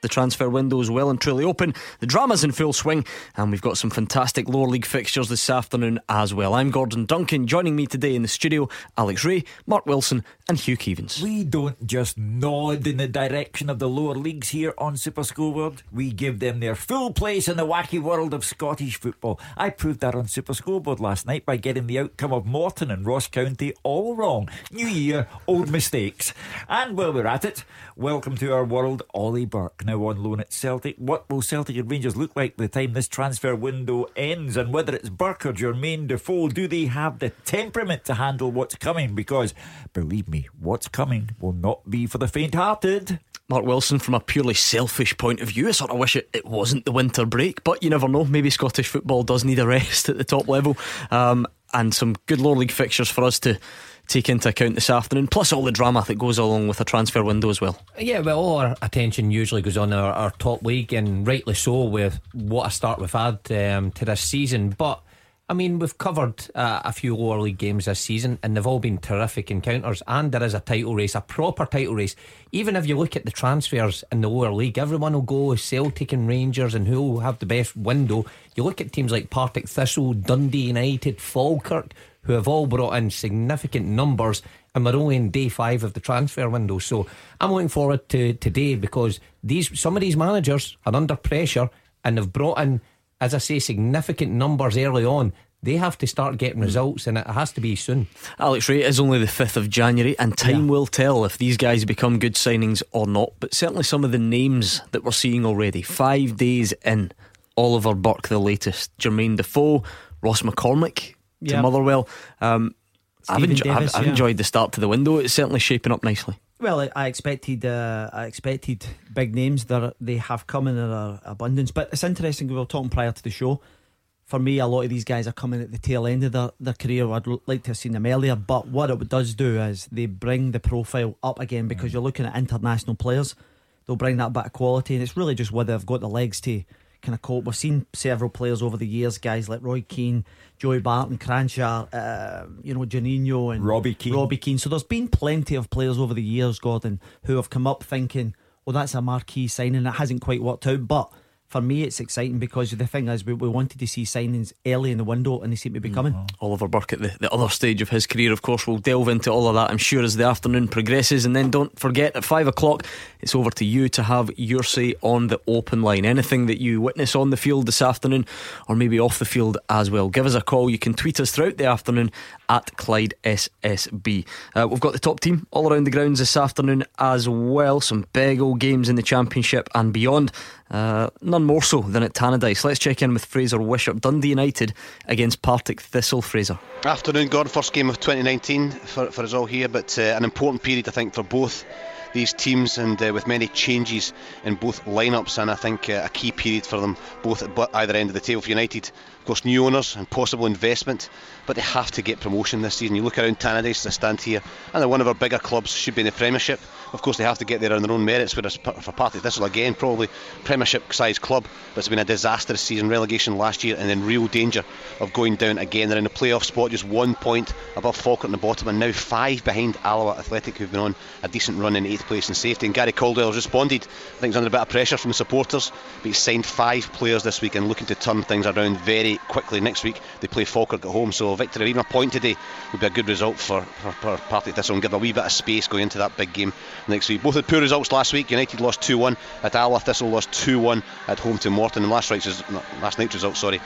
The transfer window is well and truly open. The drama's in full swing, and we've got some fantastic lower league fixtures this afternoon as well. I'm Gordon Duncan. Joining me today in the studio, Alex Rae, Mark Wilson, and Hugh Keevins. We don't just nod in the direction of the lower leagues here on Super Scoreboard. We give them their full place in the wacky world of Scottish football. I proved that on Super Scoreboard last night by getting the outcome of Morton and Ross County all wrong. New year, old mistakes. And while we're at it, welcome to our world, Ollie Burke now on loan at Celtic. What will Celtic and Rangers look like by the time this transfer window ends? And whether it's Burke or Jermaine Defoe, do they have the temperament to handle what's coming? Because believe me, what's coming will not be for the faint hearted. Mark Wilson, from a purely selfish point of view, I sort of wish it, it wasn't the winter break, but you never know. Maybe Scottish football does need a rest at the top level. Um, and some good lower league fixtures for us to take into account this afternoon, plus all the drama that goes along with a transfer window as well. Yeah, well, all our attention usually goes on our, our top league, and rightly so, with what a start we've had um, to this season. But I mean, we've covered uh, a few lower league games this season, and they've all been terrific encounters. And there is a title race, a proper title race. Even if you look at the transfers in the lower league, everyone will go Celtic and Rangers, and who will have the best window. You look at teams like Partick Thistle, Dundee United, Falkirk who have all brought in significant numbers and we're only in day five of the transfer window. So I'm looking forward to today because these some of these managers are under pressure and have brought in, as I say, significant numbers early on. They have to start getting results, and it has to be soon. Alex Rae is only the 5th of January, and time yeah. will tell if these guys become good signings or not. But certainly, some of the names that we're seeing already, five days in, Oliver Burke, the latest, Jermaine Defoe, Ross McCormack, to. Motherwell. Um, I've, enjo- Davis, I've, I've yeah. enjoyed the start to the window. It's certainly shaping up nicely. Well, I expected uh, I expected big names that they have come in their abundance. But it's interesting. We were talking prior to the show. For me, a lot of these guys are coming at the tail end of their, their career. I'd like to have seen them earlier. But what it does do is they bring the profile up again because mm. you're looking at international players. They'll bring that bit of quality, and it's really just whether they've got the legs to kind of cope. We've seen several players over the years, guys like Roy Keane, Joey Barton, Kranjcar, uh, you know, Juninho and Robbie Keane. Robbie Keane. So there's been plenty of players over the years, Gordon, who have come up thinking, well, that's a marquee signing. It hasn't quite worked out, but for me, it's exciting because the thing is, we, we wanted to see signings early in the window and they seem to be coming. Mm-hmm. Oliver Burke at the, the other stage of his career, of course, we'll delve into all of that, I'm sure, as the afternoon progresses. And then don't forget, at five o'clock, it's over to you to have your say on the open line. Anything that you witness on the field this afternoon or maybe off the field as well, give us a call. You can tweet us throughout the afternoon at Clyde SSB. Uh, we've got the top team all around the grounds this afternoon as well. Some big old games in the Championship and beyond. Uh, none more so than at Tannadice. Let's check in with Fraser Wishart, Dundee United against Partick Thistle. Fraser. Afternoon, God. First game of 2019 for, for us all here, but uh, an important period, I think, for both these teams and uh, with many changes in both lineups and I think uh, a key period for them both at either end of the table for United course new owners and possible investment but they have to get promotion this season you look around Tannadice as stand here and they're one of our bigger clubs should be in the Premiership of course, they have to get there on their own merits. Whereas for Partick Thistle, again, probably Premiership sized club, but it's been a disastrous season. Relegation last year, and in real danger of going down again. They're in the playoff spot, just one point above Falkirk in the bottom, and now five behind Alloa Athletic, who've been on a decent run in eighth place in safety. And Gary Caldwell has responded. I think he's under a bit of pressure from the supporters, but he's signed five players this week and looking to turn things around very quickly. Next week they play Falkirk at home, so victory, even a point today, would be a good result for, for, for Partick Thistle and give them a wee bit of space going into that big game next week. Both had poor results last week. United lost 2 1 at Alloa, Thistle lost 2 1 at home to Morton. And last, last night's result, sorry,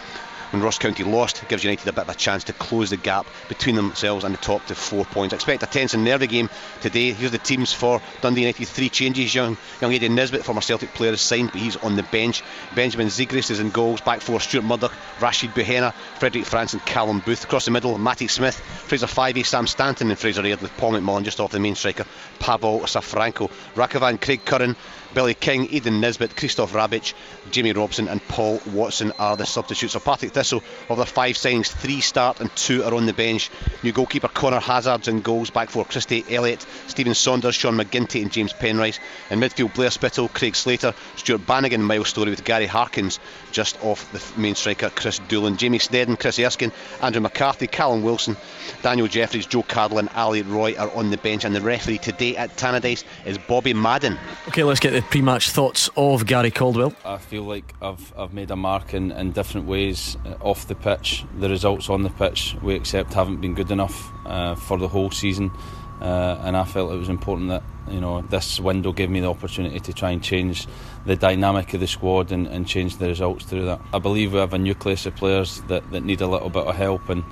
when Ross County lost, gives United a bit of a chance to close the gap between themselves and the top to four points. I expect a tense and nervy game today. Here's the teams for Dundee United. Three changes. Young young Eddie Nisbet, former Celtic player, is signed, but he's on the bench. Benjamin Siegrist is in goals. Back four, Stuart Murdoch, Rachid Bouhenna, Frederic Frans, and Callum Booth. Across the middle, Matty Smith, Fraser Fyvie, Sam Stanton, and Fraser Aird with Paul McMullan just off the main striker, Pavel Safranko, Rakovan, Craig Curran, Billy King, Eden Nisbet, Christoph Rabic, Jamie Robson, and Paul Watson are the substitutes. So Partick Thistle. Of their five signings, three start and two are on the bench. New goalkeeper Connor Hazard's in goals, back for Christie Elliott, Stephen Saunders, Sean McGinty, and James Penrice. In midfield, Blair Spittal, Craig Slater, Stuart Bannigan, Miles Storey with Gary Harkins just off the main striker Chris Doolan, Jamie Snedden, Chris Erskine, Andrew McCarthy, Callum Wilson, Daniel Jeffries, Joe Cardle, and Ali Roy are on the bench. And the referee today at Tannadice is Bobby Madden. Okay, let's get the pre match thoughts of Gary Caldwell. I feel like I've, I've made a mark in, in different ways uh, off the pitch. The results on the pitch we accept haven't been good enough uh, for the whole season. Uh, and I felt it was important that you know this window gave me the opportunity to try and change the dynamic of the squad and, and change the results through that. I believe we have a nucleus of players that, that need a little bit of help and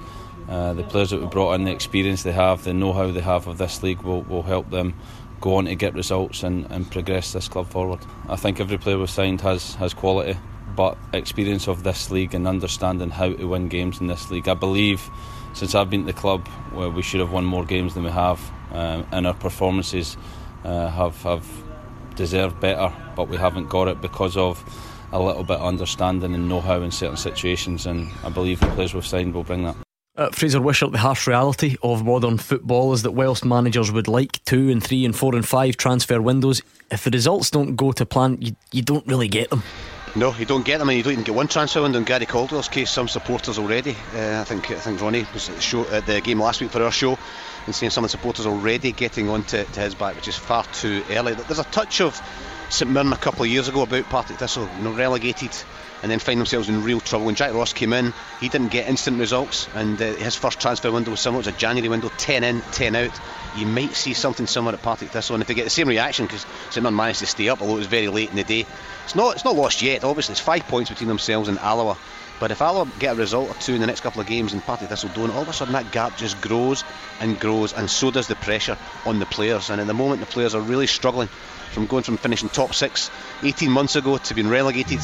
uh, the players that we brought in, the experience they have, the know-how they have of this league will, will help them go on to get results and, and progress this club forward. I think every player we've signed has, has quality, but experience of this league and understanding how to win games in this league. I believe since I've been at the club, where we should have won more games than we have, um, and our performances uh, have have deserved better, but we haven't got it because of a little bit of understanding and know-how in certain situations. And I believe the players we've signed will bring that. Uh, Fraser Wishart, the harsh reality of modern football is that whilst managers would like two and three and four and five transfer windows, if the results don't go to plan, you, you don't really get them. No, you don't get them, and you don't even get one transfer window. In Gary Caldwell's case, some supporters already. Uh, I think I think Ronnie was at the, show, at the game last week for our show, and seeing some of the supporters already getting onto to his back, which is far too early. There's a touch of St Mirren a couple of years ago about Partick Thistle, you know, relegated and then find themselves in real trouble. When Jack Ross came in, he didn't get instant results, and uh, his first transfer window was similar. It was a January window, 10 in, 10 out. You might see something similar at Partick Thistle, and if they get the same reaction, because St Mirren managed to stay up, although it was very late in the day, it's not it's not lost yet. Obviously, it's five points between themselves and Alloa. But if Alloa get a result or two in the next couple of games and Partick Thistle don't, all of a sudden that gap just grows and grows, and so does the pressure on the players. And at the moment, the players are really struggling from going from finishing top six 18 months ago to being relegated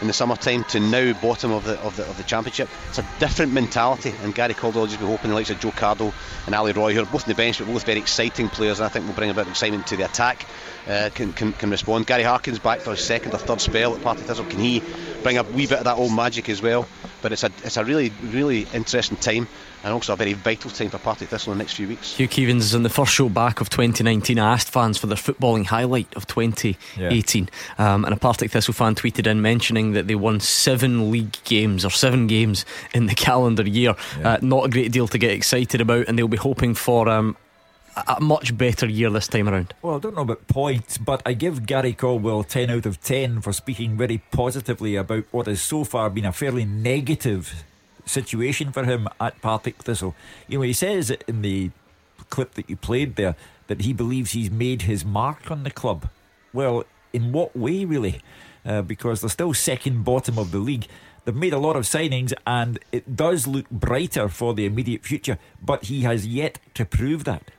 in the summertime to now bottom of the of the, of the championship. It's a different mentality, and Gary Caldwell just be hoping the likes of Joe Cardle and Ali Roy, who are both on the bench but both very exciting players, and I think will bring a bit of excitement to the attack. Uh, can, can can respond. Gary Harkins back for his second or third spell at Partick Thistle. Can he bring a wee bit of that old magic as well? But it's a it's a really really interesting time and also a very vital time for Partick Thistle in the next few weeks. Hugh Keevins is on the first show back of 2019. I asked fans for their footballing highlight of 2018, yeah. um, and a Partick Thistle fan tweeted in mentioning that they won seven league games or seven games in the calendar year. Yeah. Uh, not a great deal to get excited about, and they'll be hoping for um, a much better year this time around. Well, I don't know about points, but I give Gary Caldwell 10 out of 10 for speaking very positively about what has so far been a fairly negative situation for him at Partick Thistle. You know, he says in the clip that you played there that he believes he's made his mark on the club. Well, in what way, really? Uh, because they're still second bottom of the league. They've made a lot of signings and it does look brighter for the immediate future, but he has yet to prove that.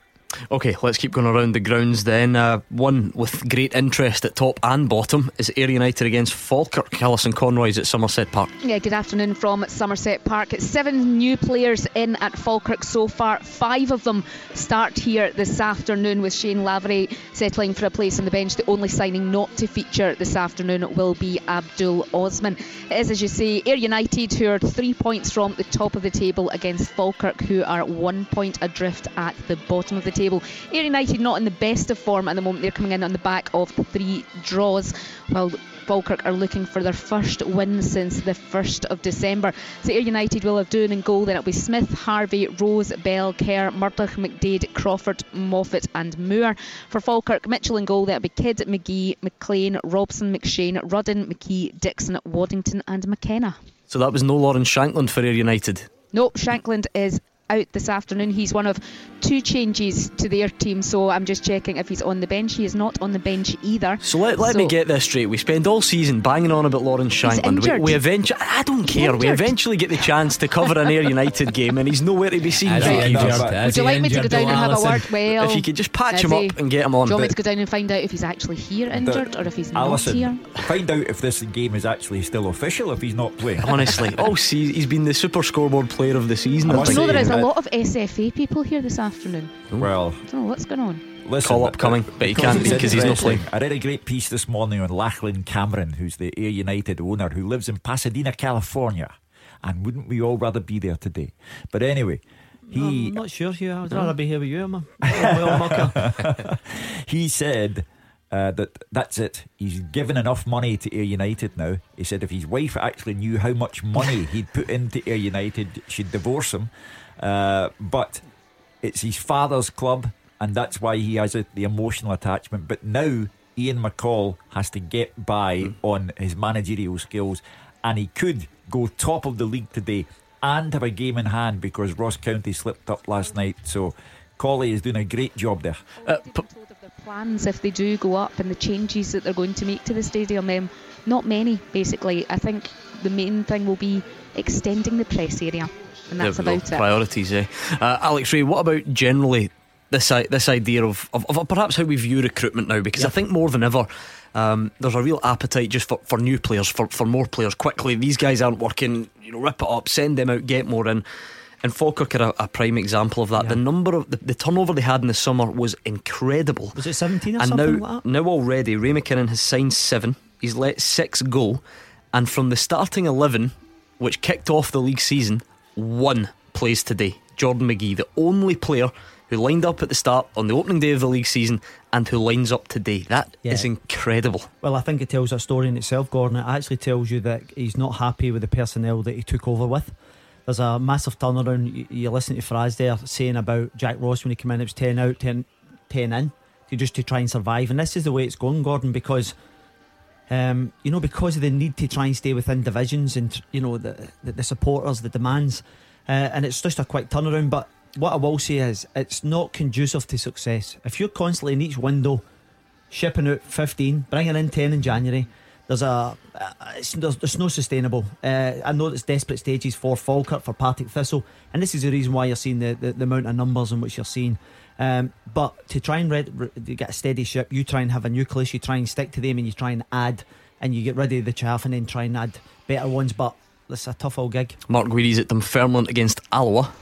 Okay, let's keep going around the grounds then. Uh, one with great interest at top and bottom is Ayr United against Falkirk. Alison Conroy's at Somerset Park. Yeah, good afternoon from Somerset Park. Seven new players in at Falkirk so far. Five of them start here this afternoon with Shane Lavery settling for a place on the bench. The only signing not to feature this afternoon will be Abdul Osman. It is, as you say, Ayr United who are three points from the top of the table against Falkirk who are one point adrift at the bottom of the table. Ayr United not in the best of form at the moment. They're coming in on the back of three draws, while Falkirk are looking for their first win since the 1st of December. So Ayr United will have Doon in goal, then it'll be Smith, Harvey, Rose, Bell, Kerr, Murdoch, McDade, Crawford, Moffat, and Moore. For Falkirk, Mitchell in goal, that'll be Kidd, McGee, McLean, Robson, McShane, Rudden, McKee, Dixon, Waddington, and McKenna. So that was no Lawrence Shankland for Ayr United. Nope, Shankland is out this afternoon. He's one of two changes to their team, so I'm just checking if he's on the bench. He is not on the bench either. So let, let so me get this straight. We spend all season banging on about Lawrence Shankland. We, we, eventually, I don't care. We eventually get the chance to cover an Ayr United game, and he's nowhere to be seen. Would you like me to go down and have a word? Well, if you could just patch him up and get him on. Do you want me to go down and find out if he's actually here injured the, or if he's Alison, not here? Find out if this game is actually still official if he's not playing. Honestly, oh, see, he's been the super scoreboard player of the season. I, I know there is a lot of SFA people here this afternoon. Well, I don't know what's going on. Listen, Call up coming, but he can't be because he's not playing. I read a great piece this morning on Lachlan Cameron, who's the Ayr United owner who lives in Pasadena, California. And wouldn't we all rather be there today? But anyway, he I'm not sure, Hugh. I'd rather be here with you, man. He said uh, that that's it. He's given enough money to Ayr United now. He said if his wife actually knew how much money he'd put into Ayr United, she'd divorce him. Uh, but it's his father's club, and that's why he has a, the emotional attachment. But now Ian McCall has to get by on his managerial skills, and he could go top of the league today and have a game in hand because Ross County slipped up last night. So Colley is doing a great job there. Uh, told of their plans if they do go up and the changes that they're going to make to the stadium. Um, not many, basically. I think the main thing will be extending the press area, and that's about it. Priorities, eh? Uh, Alex Rae, what about generally this this idea of, of, of perhaps how we view recruitment now? Because I think more than ever. Um, there's a real appetite just for, for new players, for, for more players quickly. These guys aren't working, you know, rip it up, send them out, get more in. And Falkirk are a, a prime example of that. Yeah. The number of the, the turnover they had in the summer was incredible. Was it 17 or and something now, like that? now already, Ray McKinnon has signed seven. He's let six go, and from the starting eleven, which kicked off the league season, one plays today. Jordan McGee, the only player who lined up at the start on the opening day of the league season, and who lines up today. That is Yeah. incredible. Well, I think it tells a story in itself, Gordon. It actually tells you that he's not happy with the personnel that he took over with. There's a massive turnaround. You, you listen to Fraz there saying about Jack Ross when he came in, it was 10 out, 10, 10 in, to just to try and survive. And this is the way it's going, Gordon, because. Um, you know, because of the need to try and stay within divisions and you know the the, the supporters, the demands, uh, and it's just a quick turnaround. But what I will say is, it's not conducive to success. If you're constantly in each window shipping out 15, bringing in 10 in January. There's a, uh, it's, there's, there's no sustainable. Uh, I know it's desperate stages for Falkirk, for Partick Thistle, and this is the reason why you're seeing the, the, the amount of numbers in which you're seeing. Um, but to try and get a steady ship, you try and have a nucleus, you try and stick to them, and you try and add, and you get rid of the chaff, and then try and add better ones. But it's a tough old gig. Mark Guidi's at Dunfermline against Alloa.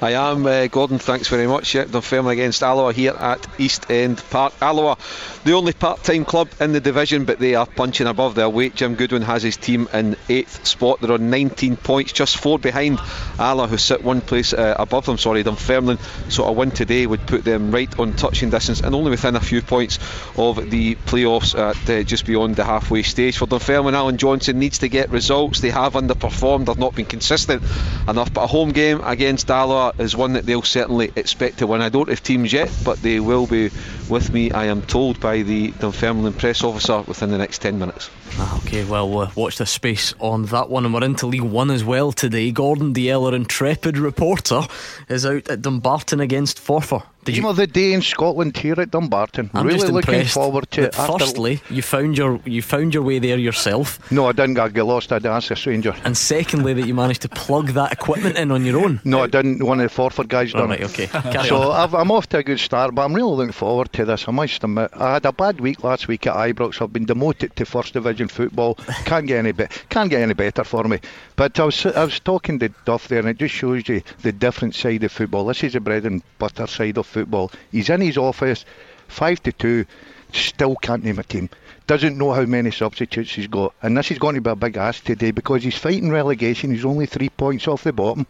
I am uh, Gordon. Thanks very much. Yeah, Dunfermline against Alloa here at East End Park. Alloa, the only part-time club in the division, but they are punching above their weight. Jim Goodwin has his team in eighth spot. They're on 19 points, just four behind Alloa, who sit one place uh, above them. Sorry, Dunfermline. So a win today would put them right on touching distance and only within a few points of the playoffs at uh, just beyond the halfway stage. For Dunfermline, Alan Johnston needs to get results. They have underperformed. They've not been consistent enough. But a home game against Alloa is one that they'll certainly expect to win. I don't have teams yet, but they will be with me, I am told, by the Dunfermline press officer within the next 10 minutes. Ah, okay, well, uh, watch this space on that one. And we're into League One as well today. Gordon Dalziel, intrepid reporter, is out at Dumbarton against Forfar. Did you? of the day in Scotland here at Dumbarton. I'm really looking forward to it. Firstly, you found your you found your way there yourself, no, I didn't. I got lost. I had to ask a stranger. and secondly, that you managed to plug that equipment in on your own. No, I didn't. One of the Forfar guys Oh, done right, it. okay. Carry So. I've, I'm off to a good start, but I'm really looking forward to this. I must admit, I had a bad week last week at Ibrox. I've been demoted to First Division football. Can't get any be- can't get any better for me. But I was I was talking to Duff there, and it just shows you the different side of football. This is the bread and butter side of football. He's in his office, five to two, still can't name a team. Doesn't know how many substitutes he's got, and this is going to be a big ask today because he's fighting relegation. He's only three points off the bottom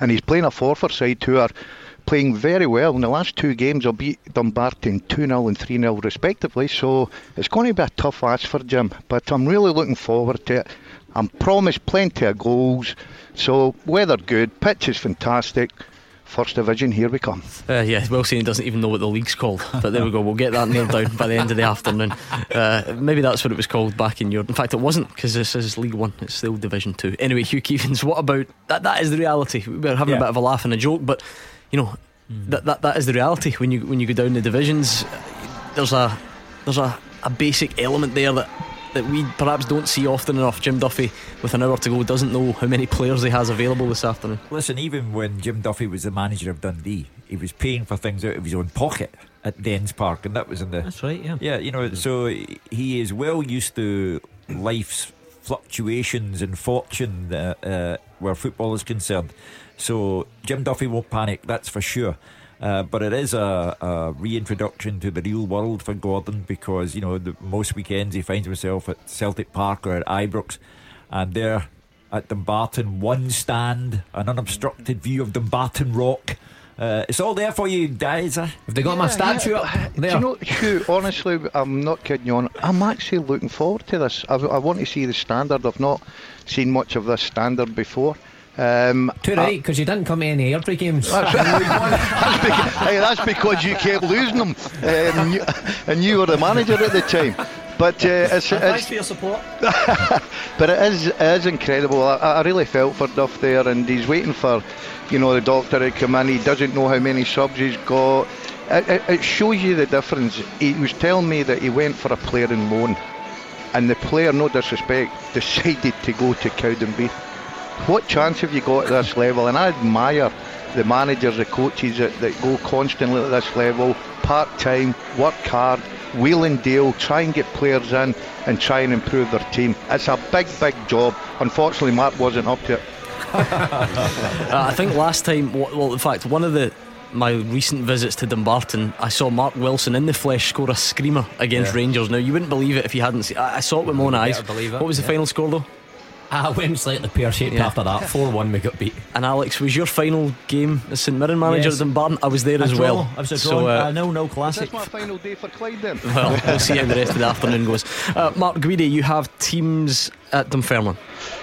and he's playing a Forfar side who are playing very well. In the last two games, they'll beat Dumbarton 2 0 and 3 0 respectively. So it's going to be a tough ask for Jim, but I'm really looking forward to it. I'm promised plenty of goals. So weather good, pitch is fantastic. First division, here we come. Uh, yeah, Wilson doesn't even know what the league's called, but there we go. We'll get that nailed down by the end of the afternoon. Uh, maybe that's what it was called back in your. In fact, it wasn't because this is League One. It's still Division Two. Anyway, Hugh Keevins, what about that? That is the reality. We were having Yeah. a bit of a laugh and a joke, but you know that, that that is the reality when you when you go down the divisions. There's a there's a, a basic element there that. That we perhaps don't see often enough. Jim Duffy, with an hour to go, doesn't know how many players he has available this afternoon. Listen, even when Jim Duffy was the manager of Dundee, he was paying for things out of his own pocket at Dens Park, and that was in the. That's right, yeah. Yeah, you know, so he is well used to life's fluctuations and fortune uh, uh, where football is concerned. So Jim Duffy won't panic, that's for sure. Uh, but it is a, a reintroduction to the real world for Gordon because you know the, most weekends he finds himself at Celtic Park or at Ibrox, and there at Dumbarton, one stand, an unobstructed view of Dumbarton Rock. Uh, it's all there for you guys. Uh. Have they got my statue up Do there? you know, Hugh, honestly, I'm not kidding you on. I'm actually looking forward to this. I, I want to see the standard. I've not seen much of this standard before. Um, Too right, because you didn't come to any Airdrie games. That's, that's, because, hey, that's because you kept losing them, uh, and, you, and you were the manager at the time. But uh, it's, Thanks it's for your support. but it is it is incredible. I, I really felt for Duff there, and he's waiting for, you know, the doctor to come in. He doesn't know how many subs he's got. It, it, it shows you the difference. He was telling me that he went for a player in loan, and the player, no disrespect, decided to go to Cowdenbeath. What chance have you got at this level? And I admire the managers, the coaches that, that go constantly at this level, part time, work hard, wheel and deal, try and get players in and try and improve their team. It's a big, big job. Unfortunately, Mark wasn't up to it. Uh, I think last time, well, in fact, one of the my recent visits to Dumbarton, I saw Mark Wilson in the flesh score a screamer against Yeah. Rangers. Now you wouldn't believe it if you hadn't seen. I I saw it with my own eyes. believe it, What was the yeah. final score though? I went slightly pear shaped Yeah. after that. 4 1 we got beat. And Alex, was your final game as St Mirren manager Yes. at Dumbarton? I was there A as draw. well. I was a So, draw. uh, uh, no, no classic. That's my final day for Clyde then. well, we'll see how the rest of the afternoon goes. Uh, Mark Guidi, you have teams at Dunfermline.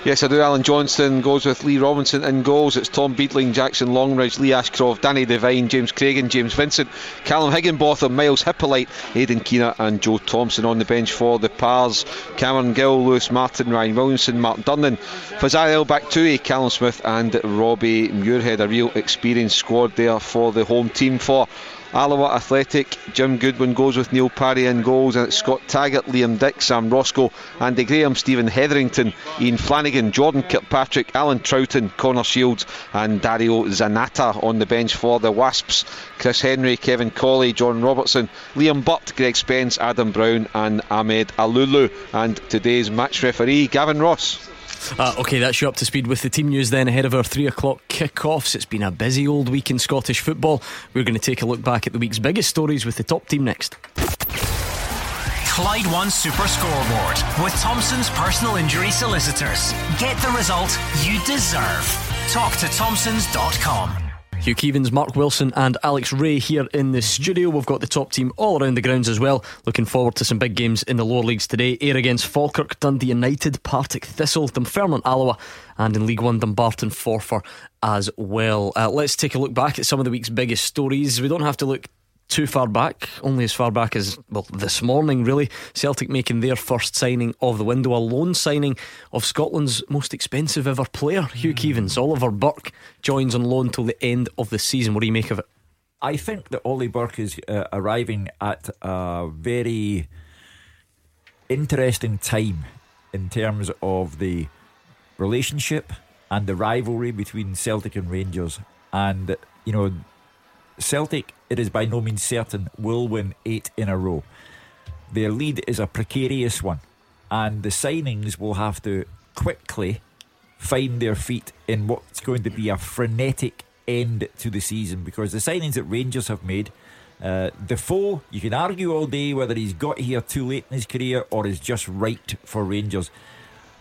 Yes, I do. Alan Johnston goes with Lee Robinson in goals. It's Tom Beadling, Jackson Longridge, Lee Ashcroft, Danny Devine, James Craigen, James Vincent, Callum Higginbotham, Myles Hippolyte, Aidan Keena, and Joe Thompson on the bench for the Pars. Cameron Gill, Lewis Martin, Ryan Williamson, Mark Durnan, Fazal Baktui, eh, Callum Smith, and Robbie Muirhead. A real experienced squad there for the home team for. Alloa Athletic, Jim Goodwin goes with Neil Parry in goals, and it's Scott Taggart, Liam Dick, Sam Roscoe, Andy Graham, Stephen Hetherington, Iain Flannigan, Jordan Kirkpatrick, Alan Trouten, Connor Shields, and Dario Zanatta on the bench for the Wasps. Chris Henry, Kevin Cawley, John Robertson, Liam Butt, Greg Spence, Adam Brown, and Ahmed Alulu. And today's match referee, Gavin Ross. Uh, okay, that's you up to speed with the team news then ahead of our three o'clock kick-offs. It's been a busy old week in Scottish football. We're going to take a look back at the week's biggest stories with the top team next. Clyde One Super Scoreboard with Thompson's personal injury solicitors. Get the result you deserve. Talk to Thompsons.com. Hugh Keevins, Mark Wilson, and Alex Rae here in the studio. We've got the top team all around the grounds as well. Looking forward to some big games in the lower leagues today. Ayr against Falkirk, Dundee United, Partick Thistle, Dunfermline, Alloa, and in League One, Dumbarton, Forfar as well. Uh, let's take a look back at some of the week's biggest stories. We don't have to look too far back, only as far back as, well, this morning, really. Celtic making their first signing of the window, a loan signing of Scotland's most expensive ever player, Hugh Keevins. Oliver Burke joins on loan till the end of the season. What do you make of it? I think that Ollie Burke is uh, arriving at a very interesting time in terms of the relationship and the rivalry between Celtic and Rangers. And, you know, Celtic, it is by no means certain, will win eight in a row. Their lead is a precarious one, and the signings will have to quickly find their feet in what's going to be a frenetic end to the season because the signings that Rangers have made. Uh, Defoe, you can argue all day whether he's got here too late in his career or is just right for Rangers.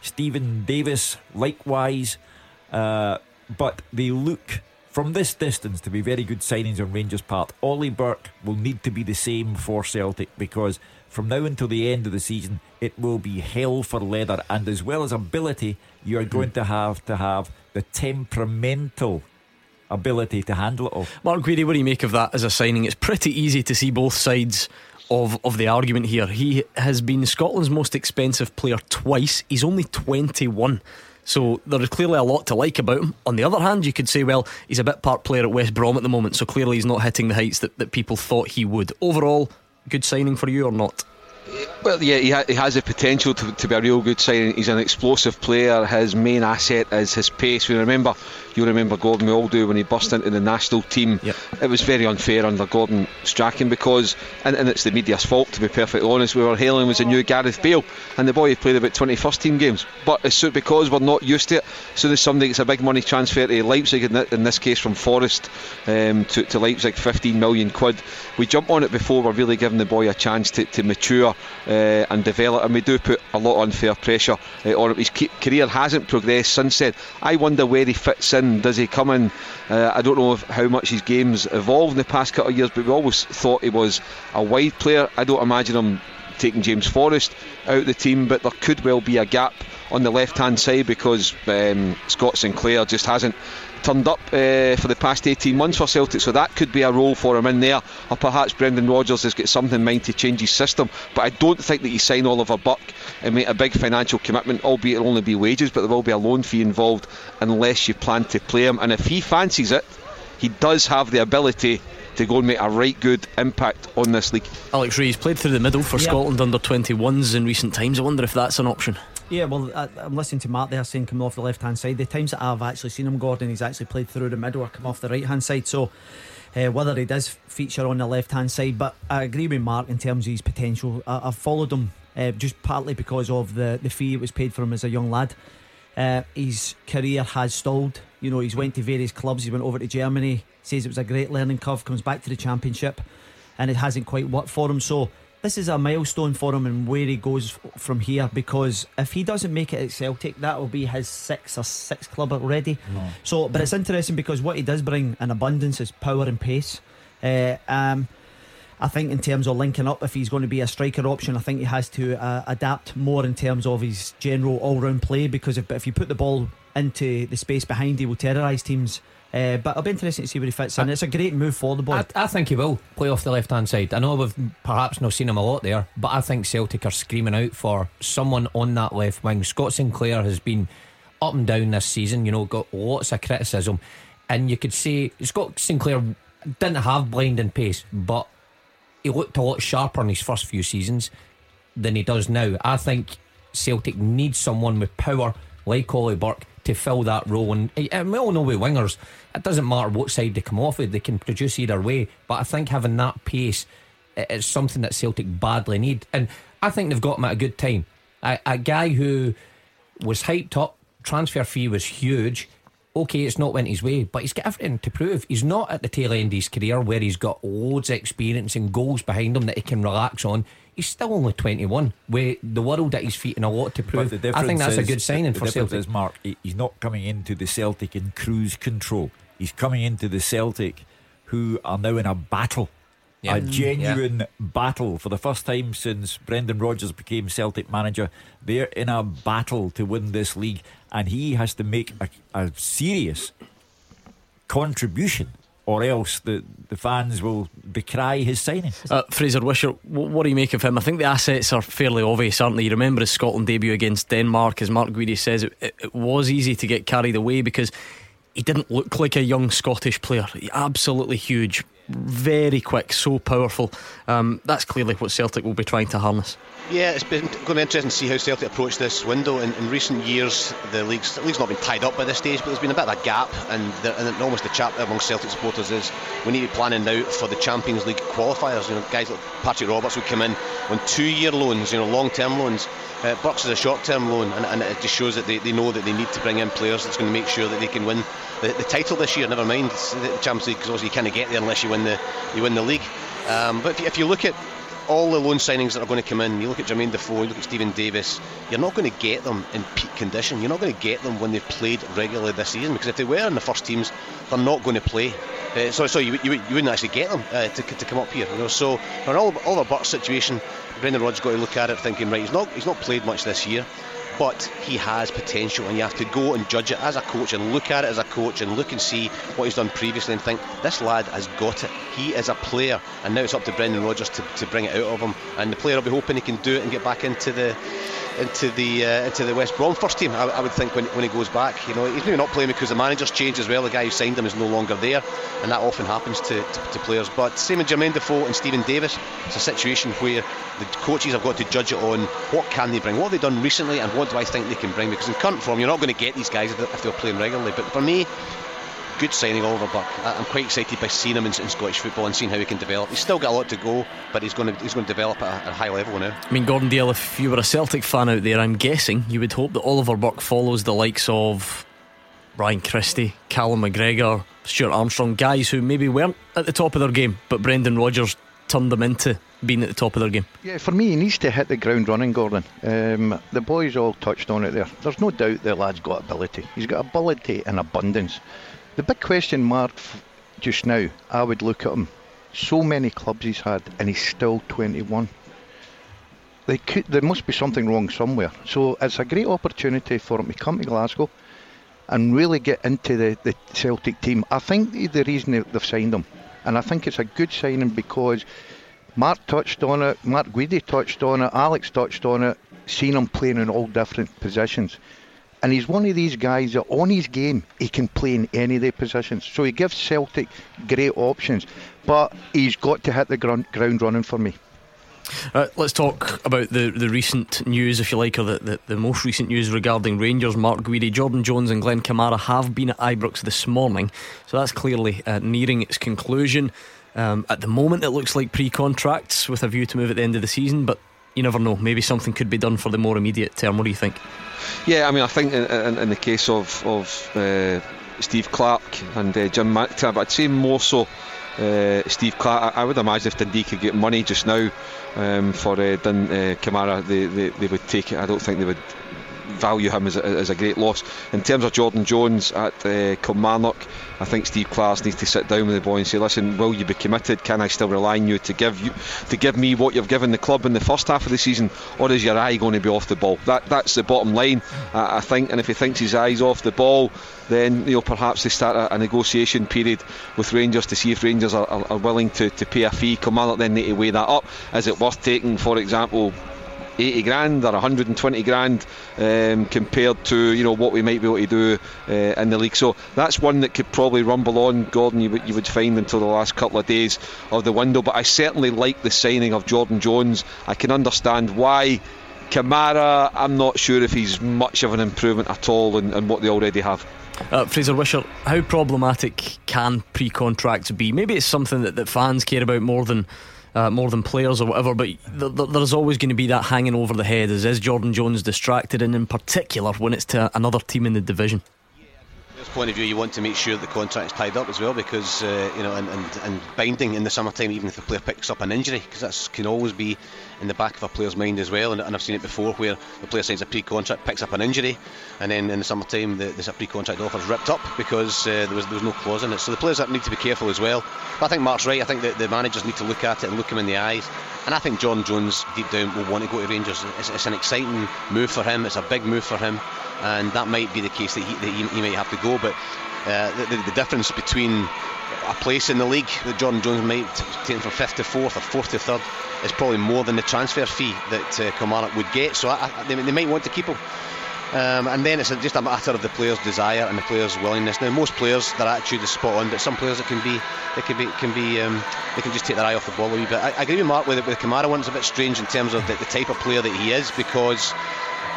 Steven Davis, likewise, uh, but they look from this distance to be very good signings on Rangers' part. Ollie Burke will need to be the same for Celtic because from now until the end of the season, it will be hell for leather, and as well as ability, you are hmm. going to have to have the temperamental ability to handle it all. Mark Guidi, what do you make of that as a signing? It's pretty easy to see both sides of, of the argument here. He has been Scotland's most expensive player twice. He's only 21. So there is clearly a lot to like about him. On the other hand, you could say, well, he's a bit part player at West Brom at the moment, so clearly he's not hitting the heights that, that people thought he would. Overall, good signing for you or not? Well, yeah, he, ha- he has the potential to, to be a real good signing. He's an explosive player. His main asset is his pace. We remember You remember Gordon, we all do, when he burst into the national team. Yep. It was very unfair under Gordon Strachan because, and, and it's the media's fault to be perfectly honest, we were hailing was a new Gareth Bale, and the boy had played about 20 first team games. But it's so- because we're not used to it, as soon as somebody gets a big money transfer to Leipzig, in, thi- in this case from Forest um, to, to Leipzig, 15 million quid, we jump on it before we're really giving the boy a chance to, to mature uh, and develop, and we do put a lot of unfair pressure uh, on him. His career hasn't progressed since then. I wonder where he fits in. Does he come in? Uh, I don't know if, how much his game's evolved in the past couple of years, but we always thought he was a wide player. I don't imagine him taking James Forrest out the team, but there could well be a gap on the left hand side because um, Scott Sinclair just hasn't turned up uh, for the past 18 months for Celtic, so that could be a role for him in there. Or perhaps Brendan Rodgers has got something in mind to change his system. But I don't think that you sign Oliver Burke and make a big financial commitment, albeit it'll only be wages, but there will be a loan fee involved unless you plan to play him. And if he fancies it, he does have the ability to go and make a right good impact on this league. Alex Rees played through the middle for Yeah. Scotland under 21s in recent times. I wonder if that's an option. Yeah, well, I, I'm listening to Mark there saying coming off the left hand side. The times that I've actually seen him, Gordon, he's actually played through the middle or come off the right hand side. So uh, whether he does feature on the left hand side, but I agree with Mark in terms of his potential. I, I've followed him uh, just partly because of the, the fee it was paid for him as a young lad. Uh, his career has stalled. You know, he's went to various clubs. He went over to Germany. Says it was a great learning curve. Comes back to the championship, and it hasn't quite worked for him. So this is a milestone for him and where he goes from here. Because if he doesn't make it at Celtic, that will be his sixth or sixth club already. So, but it's interesting because what he does bring in abundance is power and pace. Uh, um, I think in terms of linking up, if he's going to be a striker option, I think he has to uh, adapt more in terms of his general all-round play. Because if, if you put the ball into the space behind, he will terrorise teams. Uh, but it'll be interesting to see where he fits in. It's a great move for the boy. I, I think he will play off the left hand side. I know we've perhaps not seen him a lot there, but I think Celtic are screaming out for someone on that left wing. Scott Sinclair has been up and down this season, you know, got lots of criticism. And you could say Scott Sinclair didn't have blinding pace, but he looked a lot sharper in his first few seasons than he does now. I think Celtic needs someone with power like Ollie Burke to fill that role. And, and we all know with wingers, it doesn't matter what side they come off with, they can produce either way. But I think having that pace eh, i- is something that Celtic badly need. And I think they've got him at a good time. A, a guy who was hyped up, transfer fee was huge. Okay, it's not went his way, but he's got everything to prove. He's not at the tail end of his career where he's got loads of experience and goals behind him that he can relax on. He's still only 21, with the world at his feet and a lot to prove. the I think that's a good signing the for difference Celtic. is, Mark, he's not coming into the Celtic in cruise control. He's coming into the Celtic who are now in a battle. Yeah. A Mm, genuine battle for the first time since Brendan Rodgers became Celtic manager. They're in a battle to win this league, and he has to make a, a serious contribution, or else the, the fans will decry his signing. Uh, Fraser Wishart, wh- what do you make of him? I think the assets are fairly obvious, aren't they? You remember his Scotland debut against Denmark, as Mark Guidi says, it, it, it was easy to get carried away because he didn't look like a young Scottish player. Absolutely huge, very quick, so powerful. Um, that's clearly what Celtic will be trying to harness. Yeah, it's been going to be interesting to see how Celtic approach this window. In, in recent years, the league's, the league's not been tied up by this stage, but there's been a bit of a gap, and, the, and almost the chat among Celtic supporters is we need to be planning now for the Champions League qualifiers. You know, guys like Patrick Roberts would come in on two-year loans, you know, long-term loans. Uh, Burke's is a short-term loan, and, and it just shows that they, they know that they need to bring in players that's going to make sure that they can win the, the title this year. Never mind the Champions League, because obviously you can't get there unless you win the you win the league. Um, but if you, if you look at all the loan signings that are going to come in, you look at Jermaine Defoe, you look at Steven Davis, you're not going to get them in peak condition. You're not going to get them when they've played regularly this season because if they were in the first teams, they're not going to play. Uh, so, so you, you, you wouldn't actually get them uh, to, to come up here. You know, so on all Oliver Burke's situation, Brendan Rodgers got to look at it thinking, right, he's not he's not played much this year. But he has potential, and you have to go and judge it as a coach and look at it as a coach and look and see what he's done previously and think this lad has got it. He is a player, and now it's up to Brendan Rodgers to, to bring it out of him. And the player will be hoping he can do it and get back into the into the uh, into the West Brom first team. I, I, would think when, when he goes back, you know, he's maybe not playing because the manager's changed as well. The guy who signed him is no longer there, and that often happens to, to, to players. But same with Jermaine Defoe and Steven Davis. It's a situation where the coaches have got to judge it on what can they bring, what have they done recently, and what do I think they can bring. Because in current form, you're not going to get these guys if they're playing regularly. But for me, good signing Oliver Burke. I'm quite excited by seeing him in, in, Scottish football and seeing how he can develop. He's still got a lot to go, but he's going to he's going to develop at a, at a high level now. I mean, Gordon Dalziel, if you were a Celtic fan out there, I'm guessing you would hope that Oliver Burke follows the likes of Ryan Christie, Callum McGregor, Stuart Armstrong, guys who maybe weren't at the top of their game, but Brendan Rodgers turned them into being at the top of their game. Yeah, for me, he needs to hit the ground running, Gordon. Um, the boys all touched on it there. There's no doubt the lad's got ability. He's got ability in abundance. The big question mark just now, I would look at him. So many clubs he's had, and he's still 21. They could, there must be something wrong somewhere. So it's a great opportunity for him to come to Glasgow and really get into the, the Celtic team. I think the reason they've signed him, and I think it's a good signing because Mark touched on it, Mark Guidi touched on it, Alex touched on it, seen him playing in all different positions. And he's one of these guys that on his game, he can play in any of the positions. So he gives Celtic great options. But he's got to hit the ground, ground running for me. Uh, let's talk about the, the recent news, if you like, or the, the, the most recent news regarding Rangers. Mark Guidi, Jordan Jones, and Glenn Kamara have been at Ibrox this morning, so that's clearly uh, nearing its conclusion. Um, at the moment, it looks like pre contracts with a view to move at the end of the season, but you never know. Maybe something could be done for the more immediate term. What do you think? Yeah, I mean, I think in, in, in the case of of uh, Steve Clarke and uh, Jim McTabb, I'd say more so uh, Steve Clarke. I, I, would imagine if Dundee could get money just now um, for uh, Dun, uh, Kamara, they, they, they would take it. I don't think they would value him as a, as a great loss. In terms of Jordan Jones at uh, Kilmarnock, I think Steve Clarke needs to sit down with the boy and say, "Listen, will you be committed? Can I still rely on you to give you to give me what you've given the club in the first half of the season, or is your eye going to be off the ball?" That that's the bottom line, I think. And if he thinks his eye's off the ball, then you know perhaps they start a, a negotiation period with Rangers to see if Rangers are, are, are willing to, to pay a fee. Kilmarnock then need to weigh that up. Is it worth taking, for example? 80 grand or 120 grand um, compared to you know what we might be able to do uh, in the league. So that's one that could probably rumble on, Gordon. You, you would find until the last couple of days of the window. But I certainly like the signing of Jordan Jones. I can understand why. Kamara, I'm not sure if he's much of an improvement at all in, in what they already have. Uh, Fraser Wishart, how problematic can pre contracts be? Maybe it's something that, that fans care about more than uh, more than players or whatever, but th- th- there's always going to be that hanging over the head. Is, is Jordan Jones distracted, and in particular when it's to another team in the division? Point of view, you want to make sure the contract's tied up as well, because uh, you know, and, and, and binding in the summertime, even if the player picks up an injury, because that can always be in the back of a player's mind as well. And, and I've seen it before where the player signs a pre-contract, picks up an injury, and then in the summertime, the, the pre-contract offer is ripped up because uh, there was there was no clause in it. So the players need to be careful as well. But I think Mark's right. I think that the managers need to look at it and look him in the eyes. And I think John Jones, deep down, will want to go to Rangers. It's, it's an exciting move for him. It's a big move for him and that might be the case that he, that he, he might have to go. But uh, the, the, the, difference between a place in the league that Jordan Jones might take from fifth to fourth or fourth to third is probably more than the transfer fee that uh, Kilmarnock would get. So I, I, they, they, might want to keep him. Um, and then it's just a matter of the player's desire and the player's willingness. Now, most players, their attitude is spot on, but some players it can be, they can be, can be, um, they can just take their eye off the ball a wee bit. I, I agree with Mark with, with Kamara one. It's a bit strange in terms of the, the type of player that he is because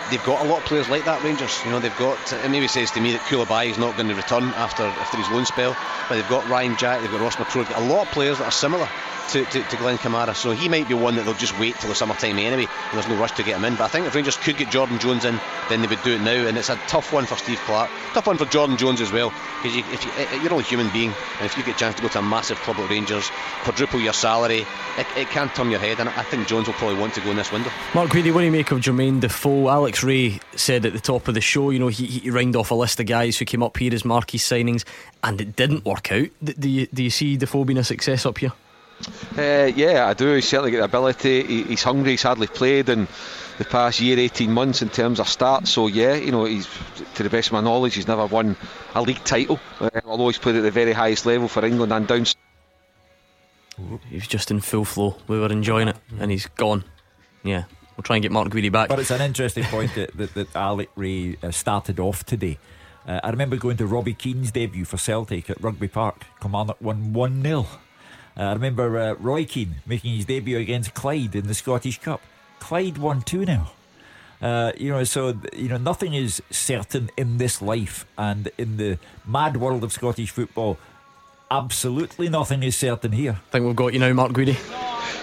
they've got a lot of players like that. Rangers, you know, they've got. It maybe says to me that Coulibaly is not going to return after after his loan spell, but they've got Ryan Jack, they've got Ross McCrorie, a lot of players that are similar to, to, to Glenn Kamara. So he might be one that they'll just wait till the summertime anyway, and there's no rush to get him in. But I think if Rangers could get Jordan Jones in, then they would do it now. And it's a tough one for Steve Clarke, tough one for Jordan Jones as well, because you, if you, eh, you're only a human being, and if you get a chance to go to a massive club like Rangers, quadruple your salary, it, it can turn your head. And I think Jones will probably want to go in this window. Mark Guidi, what do you make of Jermaine Defoe? Alex Rae said at the top of the show, you know, he, he off a list of guys who came up here as marquee signings, and it didn't work out. Do you, do you see Defoe being a success up here? Uh, yeah, I do. He's certainly got the ability. He, he's hungry. He's hardly played in the past year, 18 months in terms of starts. So yeah, you know, he's to the best of my knowledge, he's never won a league title. Uh, although he's played at the very highest level for England and down. He's just in full flow. We were enjoying it, and he's gone. Yeah, We'll try and get Mark Guidi back. But it's an interesting point that, that, that Alec Ray uh, started off today. Uh, I remember going to Robbie Keane's debut for Celtic at Rugby Park. Kilmarnock won 1 0. Uh, I remember uh, Roy Keane making his debut against Clyde in the Scottish Cup. Clyde won 2 0. Uh, you know, so you know, nothing is certain in this life, and in the mad world of Scottish football, absolutely nothing is certain here. I think we've got you now, Mark Guidi.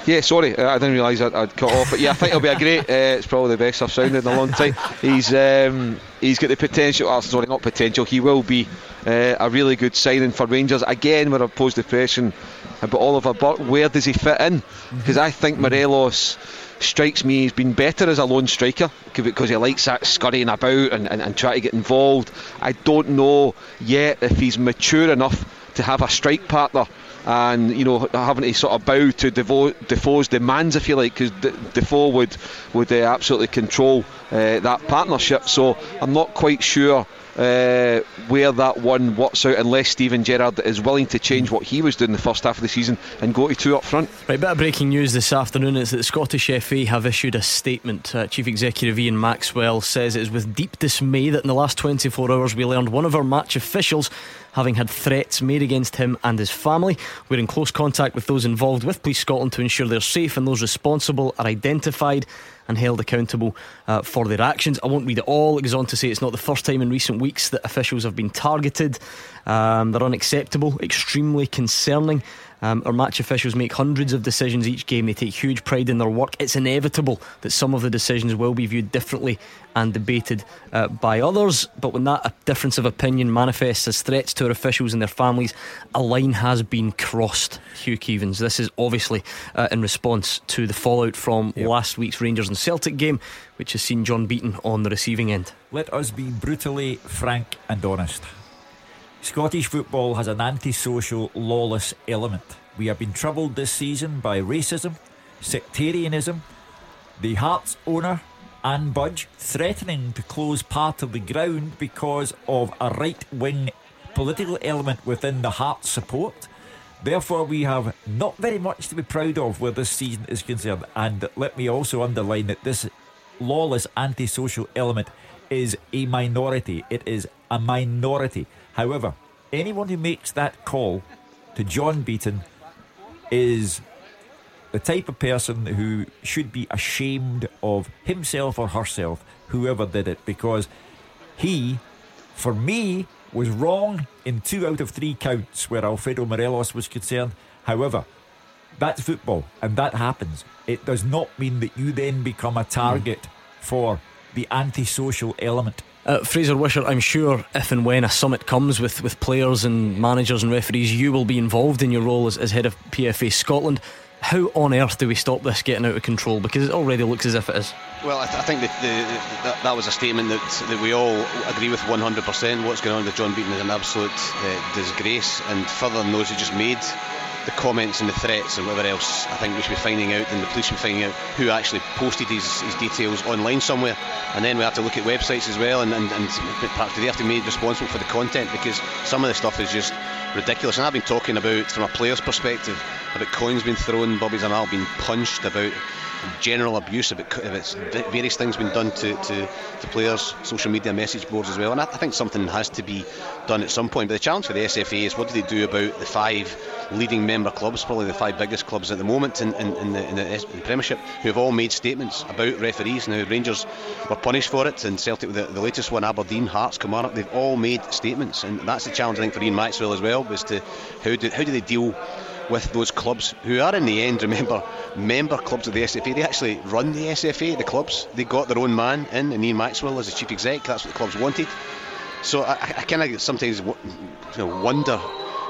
Yeah, sorry, uh, I didn't realise I'd, I'd, cut off. But yeah, I think it'll be a great. Uh, it's probably the best I've sounded in a long time. He's um, he's got the potential. Oh, sorry, not potential. He will be uh, a really good signing for Rangers. Again, where I've posed the question about Oliver Burke, where does he fit in? Mm-hmm. Because I think Morelos strikes me he's been better as a lone striker because he likes that scurrying about and, and, and try to get involved. I don't know yet if he's mature enough to have a strike partner and you know having to sort of bow to Defoe, Defoe's demands if you like because De- Defoe would would uh, absolutely control uh, that partnership so I'm not quite sure uh, where that one works out unless Steven Gerrard is willing to change what he was doing the first half of the season and go to two up front. Right, bit of breaking news this afternoon is that the Scottish FA have issued a statement. Uh, Chief Executive Ian Maxwell says it is with deep dismay that in the last 24 hours we learned one of our match officials having had threats made against him and his family. We're in close contact with those involved with Police Scotland to ensure they're safe and those responsible are identified and held accountable uh, for their actions. I won't read it all. It goes on to say it's not the first time in recent weeks that officials have been targeted. Um, they're unacceptable, extremely concerning. Um, our match officials make hundreds of decisions each game. They take huge pride in their work. It's inevitable that some of the decisions will be viewed differently and debated uh, by others. But when that difference of opinion manifests as threats to our officials and their families, a line has been crossed. Hugh Keevins. This is obviously uh, in response to the fallout from yep. last week's Rangers and Celtic game, which has seen John Beaton on the receiving end. Let us be brutally frank and honest. Scottish football has an antisocial, lawless element. We have been troubled this season by racism, sectarianism, the Hearts owner, Anne Budge, threatening to close part of the ground because of a right wing political element within the Hearts support. Therefore, we have not very much to be proud of where this season is concerned. And let me also underline that this lawless antisocial element is a minority. It is a minority. However, anyone who makes that call to John Beaton is the type of person who should be ashamed of himself or herself, whoever did it, because he, for me, was wrong in two out of three counts where Alfredo Morelos was concerned. However, that's football and that happens. It does not mean that you then become a target hmm. for the antisocial element. Uh, Fraser Wishart, I'm sure if and when a summit comes with, with players and managers and referees, you will be involved in your role as, as head of PFA Scotland. How on earth do we stop this getting out of control? Because it already looks as if it is. Well, I, th- I think that, the, that that was a statement that, that we all agree with 100%. What's going on with John Beaton is an absolute uh, disgrace, and further than those who just made the comments and the threats and whatever else, I think we should be finding out, and the police should be finding out who actually posted these, his details online somewhere. And then we have to look at websites as well, and, and, and perhaps they have to be made responsible for the content because some of the stuff is just ridiculous. And I've been talking about, from a player's perspective, about coins being thrown, Bobby Zlamal being punched, about general abuse of, it, of it's various things being done to, to, to, players, social media message boards as well. And I, I, think something has to be done at some point. But the challenge for the SFA is what do they do about the five leading member clubs, probably the five biggest clubs at the moment in, in, in, the, in the, Premiership, who have all made statements about referees. Now, Rangers were punished for it, and Celtic, the, the latest one, Aberdeen, Hearts, Kilmarnock, they've all made statements. And that's the challenge, I think, for Ian Maxwell as well, is to how do, how do they deal with those clubs who are in the end, remember, member clubs of the SFA. They actually run the SFA, the clubs. They got their own man in, and Ian Maxwell as the chief exec. That's what the clubs wanted. So I, I kind of sometimes know, wonder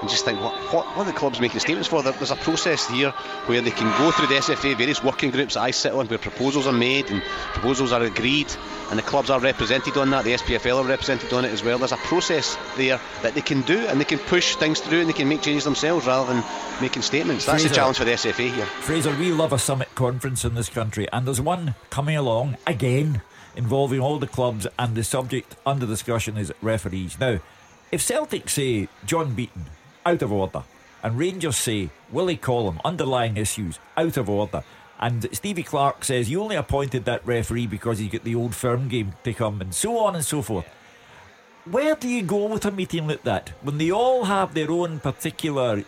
and just think, what, what, what are the clubs making statements for? There's a process here where they can go through the SFA, various working groups that I sit on, where proposals are made and proposals are agreed, and the clubs are represented on that. The SPFL are represented on it as well. There's a process there that they can do, and they can push things through, and they can make changes themselves rather than making statements. That's Fraser, the challenge for the SFA here. Fraser, we love a summit conference in this country, and there's one coming along again involving all the clubs, and the subject under discussion is referees. Now, if Celtic say John Beaton out of order. And Rangers say Willie Collum, underlying issues, out of order. And Stevie Clarke says you only appointed that referee because you get the old firm game to come, and so on and so forth. Where do you go with a meeting like that when they all have their own particular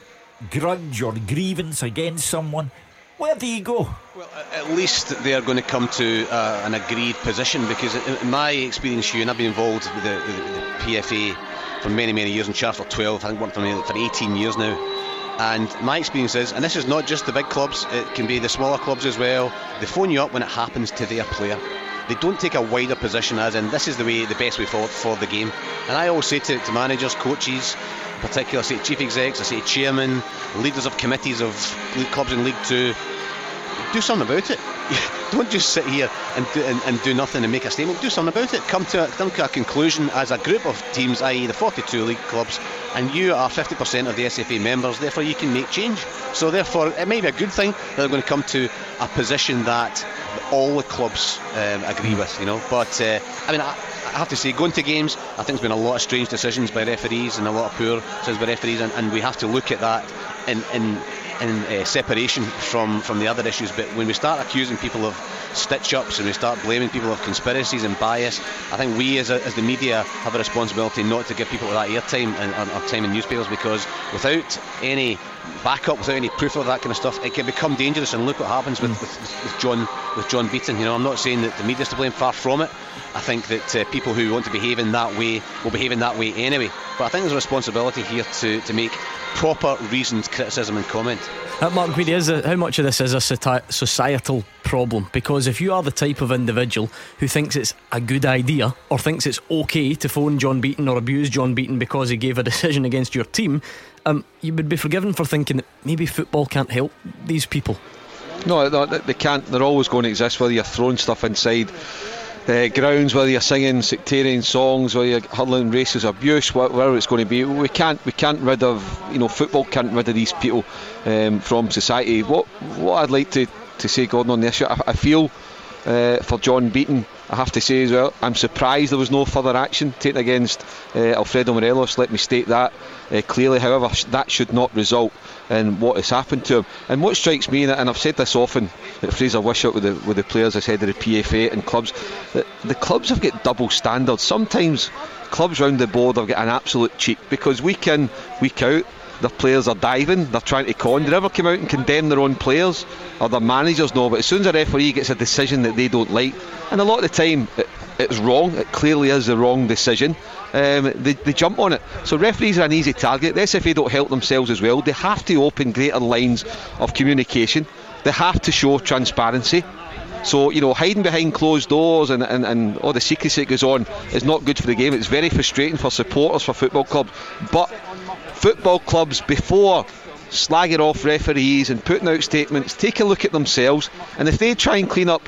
grudge or grievance against someone? Where do you go? Well, at least they are going to come to uh, an agreed position because, in my experience, you and I've been involved with the, the, the PFA for many, many years in charge for 12, I think worked for me for 18 years now. And my experience is, and this is not just the big clubs, it can be the smaller clubs as well, they phone you up when it happens to their player. They don't take a wider position as in this is the way, the best way forward for the game. And I always say to, to managers, coaches, in particular, I say chief execs, I say chairman, leaders of committees of clubs in League Two, do something about it. Don't just sit here and do, and, and, do nothing and make a statement. Do something about it. Come to, a, come to a conclusion as a group of teams, i.e., the 42 league clubs, and you are 50% of the SFA members. Therefore, you can make change. So, therefore, it may be a good thing that they're going to come to a position that all the clubs um, agree with. You know, but uh, I mean. I, I have to say, going to games, I think there's been a lot of strange decisions by referees and a lot of poor decisions by referees, and, and we have to look at that in, in in uh, separation from, from the other issues. But when we start accusing people of stitch ups and we start blaming people of conspiracies and bias, I think we as, a, as the media have a responsibility not to give people that airtime and, or time in newspapers because without any backup, without any proof of that kind of stuff, it can become dangerous. And look what happens with, with, with John with John Beaton. You know, I'm not saying that the media's to blame, far from it. I think that uh, people who want to behave in that way will behave in that way anyway. But I think there's a responsibility here to, to make proper reasoned criticism and comment. Uh, Mark Guidi, is a, how much of this is a societal problem? Because if you are the type of individual who thinks it's a good idea or thinks it's okay to phone John Beaton or abuse John Beaton because he gave a decision against your team, um, you would be forgiven for thinking that maybe football can't help these people. No, they can't. They're always going to exist, whether you're throwing stuff inside uh, grounds, whether you're singing sectarian songs, whether you're hurling racist abuse, whatever it's going to be. We can't we can't rid of you know football can't rid of these people um, from society. What what I'd like to, to say, Gordon, on this, I, I feel uh, for John Beaton. I have to say as well, I'm surprised there was no further action taken against uh, Alfredo Morelos. Let me state that uh, clearly. However, that should not result in what has happened to him. And what strikes me, and I've said this often at Fraser Wishart with the with the players, I said of the PFA and clubs, that the clubs have got double standards. Sometimes clubs round the board have got an absolute cheek because week in, week out, their players are diving, they're trying to con. They never come out and condemn their own players or their managers, no. But as soon as a referee gets a decision that they don't like, and a lot of the time it, it's wrong, it clearly is the wrong decision, um, they, they jump on it. So referees are an easy target. The SFA don't help themselves as well. They have to open greater lines of communication. They have to show transparency. So, you know, hiding behind closed doors and, and, and all the secrecy that goes on is not good for the game. It's very frustrating for supporters for football clubs. But football clubs, before slagging off referees and putting out statements, take a look at themselves. And if they try and clean up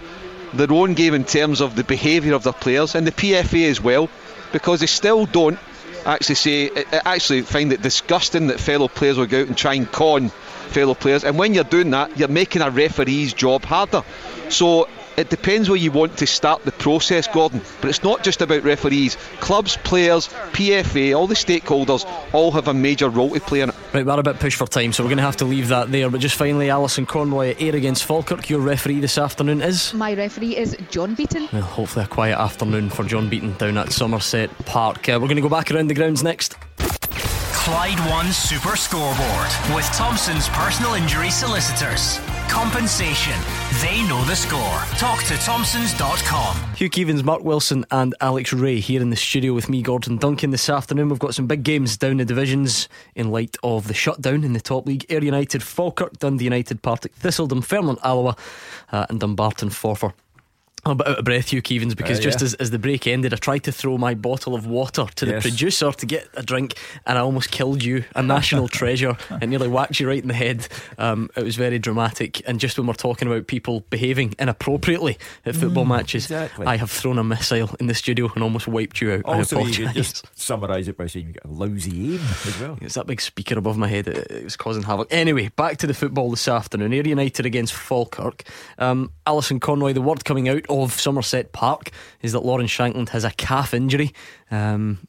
their own game in terms of the behaviour of their players, and the PFA as well, because they still don't actually say, actually find it disgusting that fellow players will go out and try and con fellow players. And when you're doing that, you're making a referee's job harder. So it depends where you want to start the process, Gordon. But it's not just about referees. Clubs, players, PFA, all the stakeholders all have a major role to play in it. Right, we're a bit pushed for time, so we're going to have to leave that there. But just finally, Alison Conroy at Ayr against Falkirk. Your referee this afternoon is? My referee is John Beaton. Well, hopefully a quiet afternoon for John Beaton down at Somerset Park. Uh, we're going to go back around the grounds next. Clyde One Super Scoreboard with Thompson's personal injury solicitors. Compensation. They know the score. Talk to Thompsons.com. Hugh Keevins, Mark Wilson, and Alex Rae here in the studio with me, Gordon Duncan. This afternoon, we've got some big games down the divisions in light of the shutdown in the top league. Ayr United, Falkirk, Dundee United, Partick Thistle, Dunfermline, Alloa, uh, and Dumbarton, Forfar. I'm a bit out of breath, Hugh Keevins, because uh, yeah. just as, as the break ended, I tried to throw my bottle of water to yes. the producer to get a drink, and I almost killed you, a national treasure, and nearly whacked you right in the head. Um, it was very dramatic. And just when we're talking about people behaving inappropriately at football mm, matches, exactly. I have thrown a missile in the studio and almost wiped you out. Also, you could just summarise it by saying you got a lousy aim as well. It's that big speaker above my head, it, it was causing havoc. Anyway, back to the football this afternoon. Ayr United against Falkirk. Um, Alison Conroy, the word coming out of Somerset Park is that Lawrence Shankland has a calf injury. Um,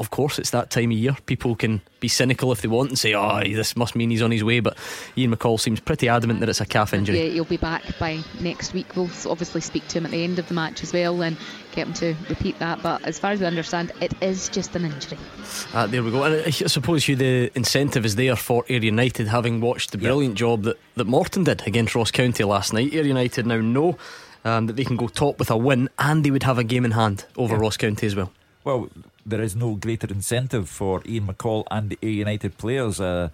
of course, it's that time of year. People can be cynical if they want and say, oh, this must mean he's on his way. But Ian McCall seems pretty adamant that it's a calf injury. Yeah, he'll be back by next week. We'll obviously speak to him at the end of the match as well and get him to repeat that. But as far as we understand, it is just an injury. Uh, there we go. And I suppose you, the incentive is there for Ayr United, having watched the brilliant yep. job that, that Morton did against Ross County last night. Ayr United now know um, that they can go top with a win and they would have a game in hand over Ross County as well. Well, there is no greater incentive for Ian McCall and the Ayr United players. Uh,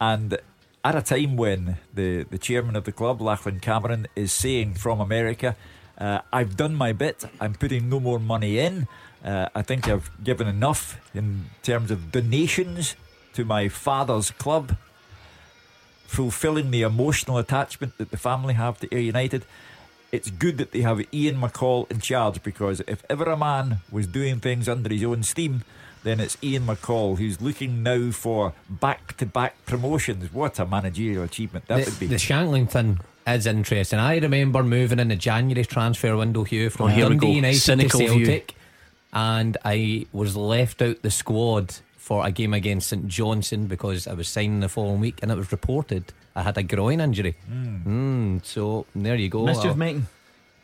and at a time when the, the chairman of the club, Lachlan Cameron, is saying from America, uh, I've done my bit, I'm putting no more money in. Uh, I think I've given enough in terms of donations to my father's club, fulfilling the emotional attachment that the family have to Ayr United it's good that they have Ian McCall in charge because if ever a man was doing things under his own steam, then it's Ian McCall who's looking now for back to back promotions. What a managerial achievement that the, would be. The Shankland thing is interesting. I remember moving in the January transfer window here from oh, Dundee United Cynical to Celtic, view. and I was left out the squad for a game against St Johnstone because I was signing the following week, and it was reported I had a groin injury. Mm. Mm, so there you go. Mischief making.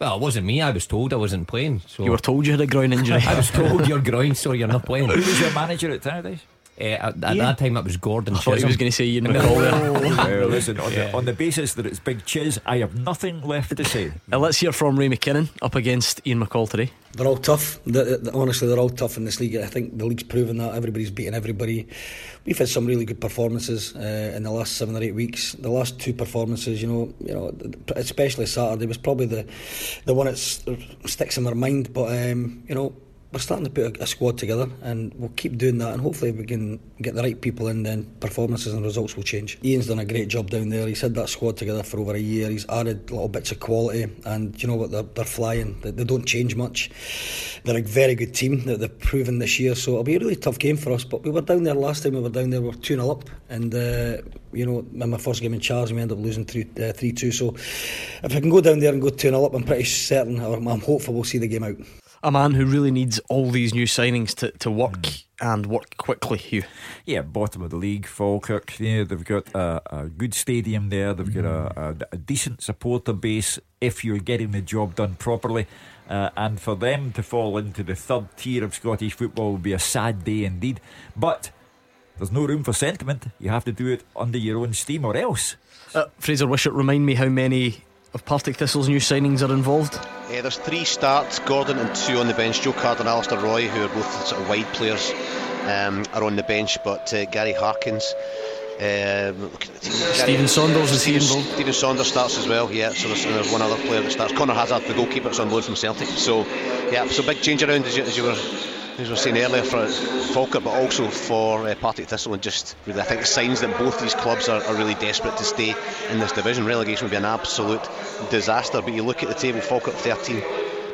Well, it wasn't me. I was told I wasn't playing. So you were told you had a groin injury. I was told your groin, so you're not playing. Who was your manager at Tannadice? Uh, at, at that time, it was Gordon. I thought he was going to say Ian McCall. well, listen, on, yeah. the, on the basis that it's Big Chiz, I have nothing left to say. Uh, let's hear from Ray McKinnon up against Ian McCall today. They're all tough. The, the, honestly, they're all tough in this league. I think the league's proven that. Everybody's beating everybody. We've had some really good performances uh, in the last seven or eight weeks. The last two performances, you know, you know, especially Saturday was probably the the one that sticks in my mind. But um, you know we're starting to put a, a, squad together and we'll keep doing that and hopefully we can get the right people in then performances and results will change. Ian's done a great job down there. He's had that squad together for over a year. He's added little bits of quality and you know what, they're, they're flying. They, they, don't change much. They're a very good team that they've proven this year so it'll be a really tough game for us but we were down there last time we were down there we were 2-0 up and uh, you know in my first game in charge we ended up losing 3-2 uh, so if I can go down there and go 2-0 up I'm pretty certain or I'm hopeful we'll see the game out a man who really needs all these new signings to, to work mm. and work quickly, Hugh. Yeah, bottom of the league, Falkirk. Yeah, they've got a, a good stadium there. They've mm. got a, a, a, decent supporter base if you're getting the job done properly. Uh, and for them to fall into the third tier of Scottish football would be a sad day indeed. But there's no room for sentiment. You have to do it under your own steam or else. Uh, Fraser Wishart, remind me how many of Partick Thistle's new signings are involved? Uh, there's three starts, Gordon and two on the bench. Joe Card and Alistair Roy, who are both sort of wide players, um, are on the bench. But uh, Gary Harkins, um, Stephen Saunders is he involved? Stephen Saunders starts as well, yeah. So there's, there's, one other player that starts. Conor Hazard, the goalkeeper, is on loan from Celtic. So yeah, so big change around as you, as you were as we were saying earlier for Falkirk, but also for uh, Partick Thistle, and just really, I think, signs that both these clubs are, are, really desperate to stay in this division. Relegation would be an absolute disaster. But you look at the table: Falkirk 13,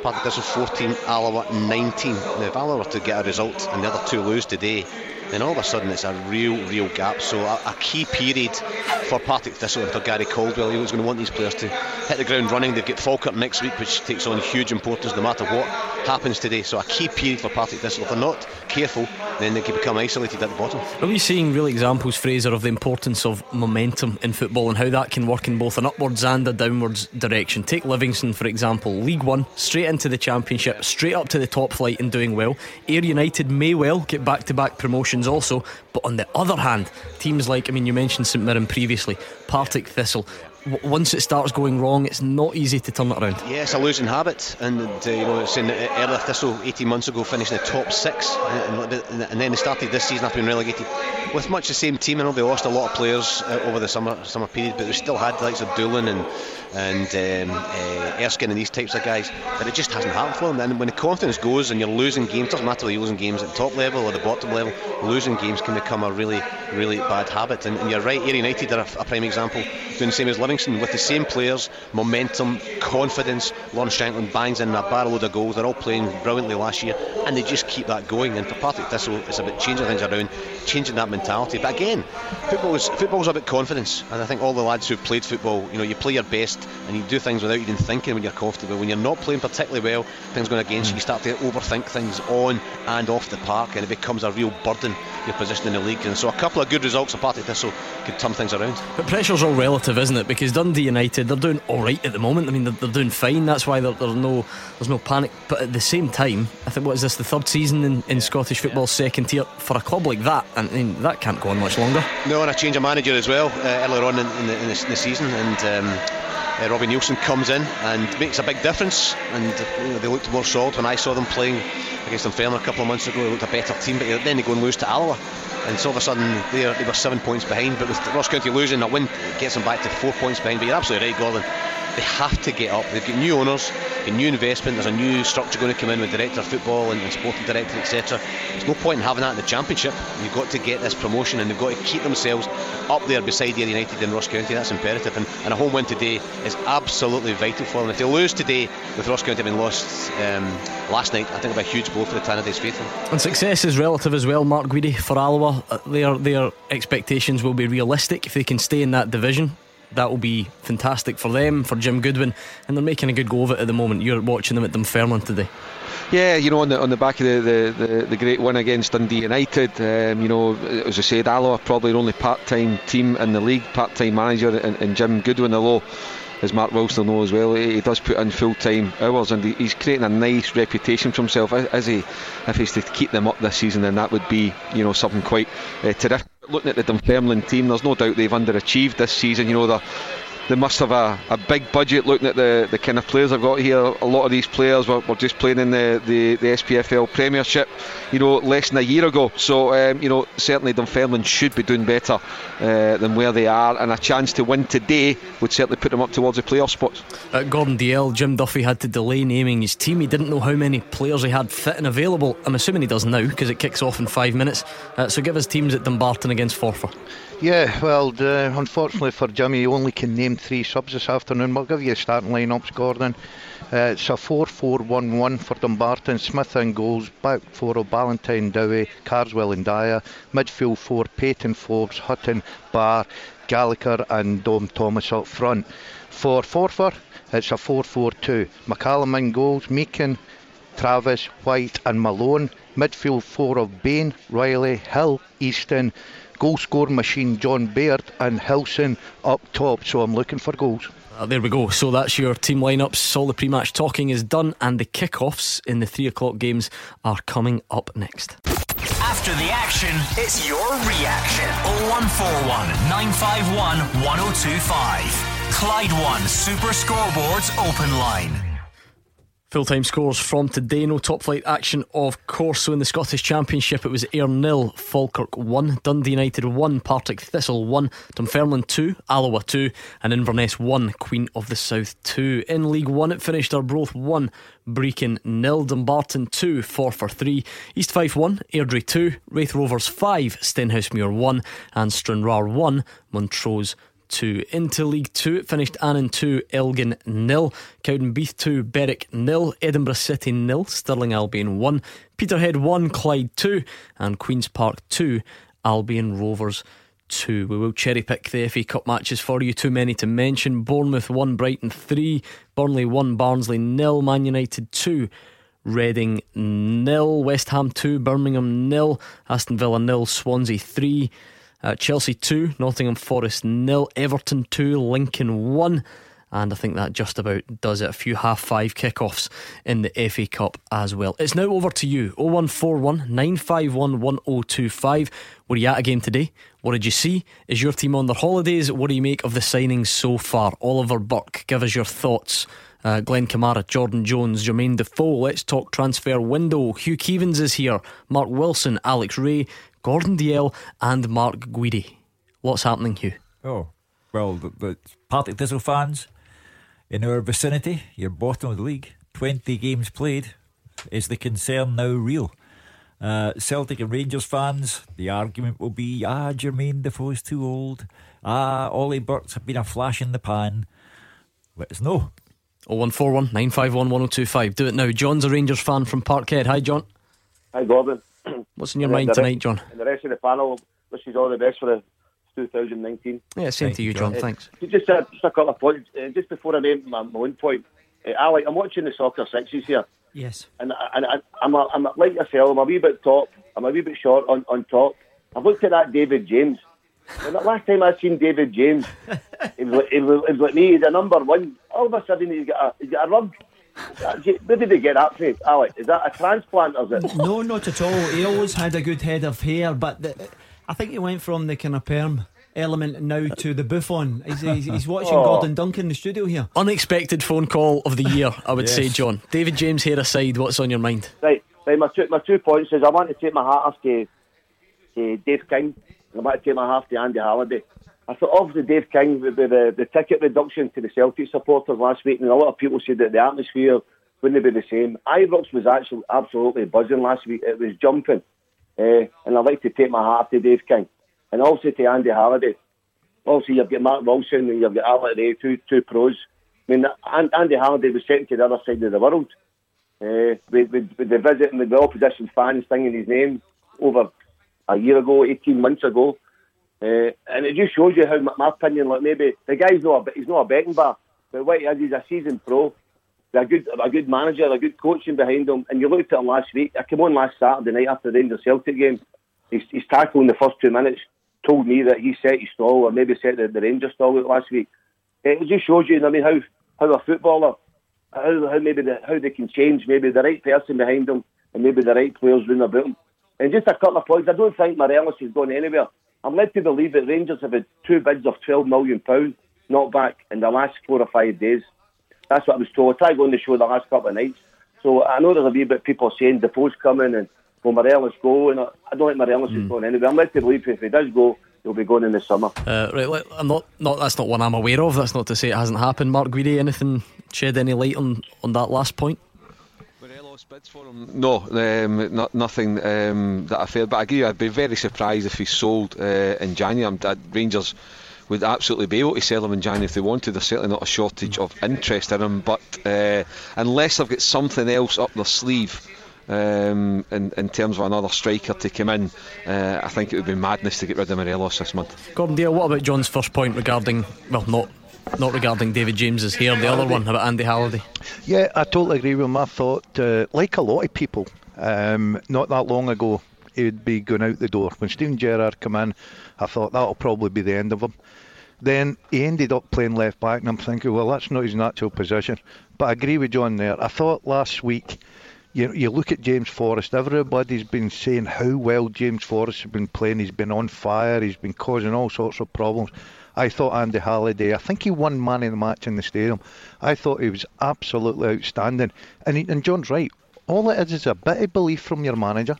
Partick Thistle 14, Alloa 19. Now, if Alloa were to get a result and the other two lose today, then all of a sudden it's a real, real gap. So a, a key period for Partick Thistle and for Gary Caldwell. He was going to want these players to hit the ground running. They've got Falkirk next week, which takes on huge importance no matter what happens today. So a key period for Partick Thistle. If they're not careful, then they could become isolated at the bottom. Are we seeing real examples, Fraser, of the importance of momentum in football and how that can work in both an upwards and a downwards direction? Take Livingston, for example, League One, straight into the Championship, straight up to the top flight and doing well. Ayr United may well get back to back promotions also, but on the other hand, teams like, I mean, you mentioned St Mirren previously, Partick Thistle, once it starts going wrong, it's not easy to turn it around. Yeah, a losing habit, and uh, you know, it's in earlier Thistle 18 months ago finished in the top six, and, and, and, then they started this season after being relegated with much the same team. I know they lost a lot of players uh, over the summer summer period, but they still had the likes of Doolan and and um, uh, Erskine and these types of guys, but it just hasn't happened for them. And when the confidence goes and you're losing games, doesn't matter whether you're losing games at the top level or the bottom level, losing games can become a really, really bad habit. And, and you're right, Ayr United are a, a, prime example, doing the same as Livingston with the same players, momentum, confidence. Lawrence Shankland bangs in a barrel load of goals. They're all playing brilliantly last year, and they just keep that going. And for Partick Thistle, it's about changing things around, changing that mentality. But again, football's football's about confidence, and I think all the lads who've played football, you know, you play your best and you do things without even thinking when you're comfortable. When you're not playing particularly well, things going against you. You start to overthink things on and off the park, and it becomes a real burden your position in the league. And so a couple of good results Partick Thistle could turn things around. But pressure's all relative, isn't it? Because Dundee United, they're doing all right at the moment. I mean, they're, they're doing fine. That's why there's no there's no panic. But at the same time, I think what is this the third season in, in Scottish football, second tier for a club like that, and I mean, that can't go on much longer. No, and a change of manager as well uh, earlier on in, in, the, in the season, and. Um, uh, Robbie Neilson comes in and makes a big difference. And you know, they looked more solid when I saw them playing against Dunfermline a couple of months ago. They looked a better team, but then they go and lose to Alloa. And so all of a sudden they were seven points behind. But with Ross County losing, that win gets them back to four points behind. But you're absolutely right, Gordon. They have to get up. They've got new owners, a new investment. There's a new structure going to come in with director of football and, and sporting director, etc. There's no point in having that in the championship. You've got to get this promotion, and they've got to keep themselves up there beside Ayr United and Ross County. That's imperative. And, and, a home win today is absolutely vital for them. If they lose today, with Ross County having lost um, last night, I think it'll be a huge blow for the Tannadice faithful. And success is relative as well. Mark Guidi for Alloa, uh, their their expectations will be realistic if they can stay in that division that will be fantastic for them, for Jim Goodwin, and they're making a good go of it at the moment. You're watching them at Dunfermline today. Yeah, you know, on the on the back of the, the, the, the great win against Dundee United, um, you know, as I said, Alloa probably the only part-time team in the league, part-time manager, and, and Jim Goodwin, although as Mark Wilson knows as well, he, does put in full-time hours, and he's creating a nice reputation for himself. As he, if he's to keep them up this season, then that would be, you know, something quite uh, terrific looking at the Dunfermline team, there's no doubt they've underachieved this season. You know, they're they must have a, a big budget looking at the, the kind of players I've got here. A lot of these players were, were just playing in the, the, the SPFL Premiership, you know, less than a year ago. So, um, you know, certainly Dunfermline should be doing better uh, than where they are, and a chance to win today would certainly put them up towards the playoff spots. At Gordon Dalziel, Jim Duffy had to delay naming his team. He didn't know how many players he had fit and available. I'm assuming he does now because it kicks off in five minutes. Uh, so give his teams at Dumbarton against Forfar. Yeah, well, uh, unfortunately for Jimmy, he only can name three subs this afternoon. We'll give you starting lineups, Gordon. Uh, it's a 4 4 1 1 for Dumbarton. Smith in goals, back four of Ballantyne, Dowie, Carswell and Dyer. Midfield four, Peyton, Forbes, Hutton, Barr, Gallagher and Dom Thomas up front. For Forfar, it's a 4 4 2. McCallum in goals, Meakin, Travis, White and Malone. Midfield four of Bain, Riley, Hill, Easton goal scoring machine John Baird and Hilson up top. So I'm looking for goals. Uh, there we go. So that's your team lineups. All the pre match talking is done, and the kickoffs in the three o'clock games are coming up next. After the action, it's your reaction. 0141 951 1025. Clyde One Super Scoreboards Open Line. Full time scores from today. No top flight action, of course. So in the Scottish Championship, it was Ayr nil, Falkirk 1, Dundee United 1, Partick Thistle 1, Dunfermline 2, Alloa 2, and Inverness 1, Queen of the South 2. In League 1, it finished Arbroath 1, Brechin nil, Dumbarton 2, Forfar 3, East Fife 1, Airdrie 2, Raith Rovers 5, Stenhousemuir 1, and Stranraer 1, Montrose 2. Into League 2, it finished Annan 2, Elgin nil, Cowdenbeath 2, Berwick nil, Edinburgh City nil, Stirling Albion 1, Peterhead 1, Clyde 2, and Queen's Park 2, Albion Rovers 2. We will cherry pick the FA Cup matches for you, too many to mention. Bournemouth 1, Brighton 3, Burnley 1, Barnsley nil, Man United 2. Reading nil, West Ham 2, Birmingham nil, Aston Villa nil, Swansea 3, uh, Chelsea 2, Nottingham Forest nil, Everton 2, Lincoln 1. And I think that just about does it. A few half five kickoffs in the FA Cup as well. It's now over to you 0141 951 1025. Where are you at again today? What did you see? Is your team on their holidays? What do you make of the signings so far? Oliver Burke, give us your thoughts. Uh, Glenn Kamara, Jordan Jones, Jermaine Defoe. Let's talk transfer window. Hugh Keevins is here. Mark Wilson, Alex Rae, Gordon Dalziel, and Mark Guidi. What's happening, Hugh? Oh, well, the, the Partick Thistle fans in our vicinity, you're bottom of the league. 20 games played. Is the concern now real? Uh, Celtic and Rangers fans, the argument will be ah, Jermaine Defoe's too old. Ah, Ollie Burke's have been a flash in the pan. Let us know. 0141 951 1025. Do it now. John's a Rangers fan from Parkhead. Hi, John. Hi, Gordon. What's in your mind tonight, rest- John? And the rest of the panel wishes all the best for the 2019. Yeah, same to you, John. Uh, Thanks. Just a, just a couple of points. Uh, just before I make my, my own point, uh, Alec, I'm watching the soccer sixes here, Yes. and, I- and I, I'm, a, I'm a, like yourself. I'm a wee bit top. I'm a wee bit short on, on top. I've looked at that David James. And the last time I seen David James, it was, like, it, was, it was like me. He's a number one. All of a sudden, he's got a, he's got a rug. Where did he get that from, Alec? Is that a transplant or is it? No, not at all. He always had a good head of hair, but the, I think he went from the kind of perm element now to the Buffon. He's, he's, he's watching Oh. Gordon Duncan in the studio here. Unexpected phone call of the year, I would say, John. David James here aside, what's on your mind? Right, right. My two, my two points is I want to take my hat off to, to Dave King. I want to take my hat off to Andy Halliday. I thought obviously Dave King with the, the, the ticket reduction to the Celtic supporters last week, and a lot of people said that the atmosphere wouldn't be the same. Ibrox was actually absolutely buzzing last week. It was jumping, uh, and I'd like to take my hat to Dave King, and also to Andy Halliday. Obviously, you've got Mark Wilson and you've got Albert Ray, two two pros. I mean, An- Andy Halliday was sent to the other side of the world uh, with, with, with the visit and the opposition fans singing his name over a year ago, 18 months ago. Uh, and it just shows you how, my, opinion, like maybe the guy's not a, he's not a betting bar, but what he is, he's a seasoned pro. A good, a good manager, a good coaching behind him. And you looked at him last week. I came on last Saturday night after the Rangers Celtic game. He's, he's tackling the first two minutes. Told me that he set his stall, or maybe set the, the Rangers stall out last week. It just shows you, I mean, how how a footballer, how, how maybe the, how they can change, maybe the right person behind them, and maybe the right players round about them. And just a couple of points. I don't think Morelos is going anywhere. I'm led to believe that Rangers have had two bids of twelve million pounds knocked back in the last four or five days. That's what I was told. I tried going to the show the last couple of nights. So I know there's a wee bit of people saying the post coming and will Morelos go, and I don't think Morelos is going anywhere. I'm led to believe if he does go, he'll be going in the summer. Uh, right, I'm not, not. That's not one I'm aware of. That's not to say it hasn't happened. Mark Guidi, anything shed any light on, on that last point? No, um, not, nothing um, that I fear. But I agree, I'd be very surprised if he's sold uh, in January. I'm, that Rangers would absolutely be able to sell him in January if they wanted. There's certainly not a shortage of interest in him. But uh, unless they've got something else up their sleeve. Um, in, in terms of another striker to come in, uh, I think it would be madness to get rid of Morelos this month. Gordon Dalziel, what about John's first point regarding, well, not not regarding David James's hair, the other one about Andy Halliday? Yeah, I totally agree with him. I thought, uh, like a lot of people, um, not that long ago, he'd be going out the door. When Steven Gerrard came in, I thought that'll probably be the end of him. Then he ended up playing left back, and I'm thinking, well, that's not his natural position. But I agree with John there. I thought last week, you, you look at James Forrest, everybody's been saying how well James Forrest has been playing. He's been on fire, he's been causing all sorts of problems. I thought Andy Halliday, I think he won man of the match in the stadium. I thought he was absolutely outstanding. And, he, and John's right. All it is is a bit of belief from your manager.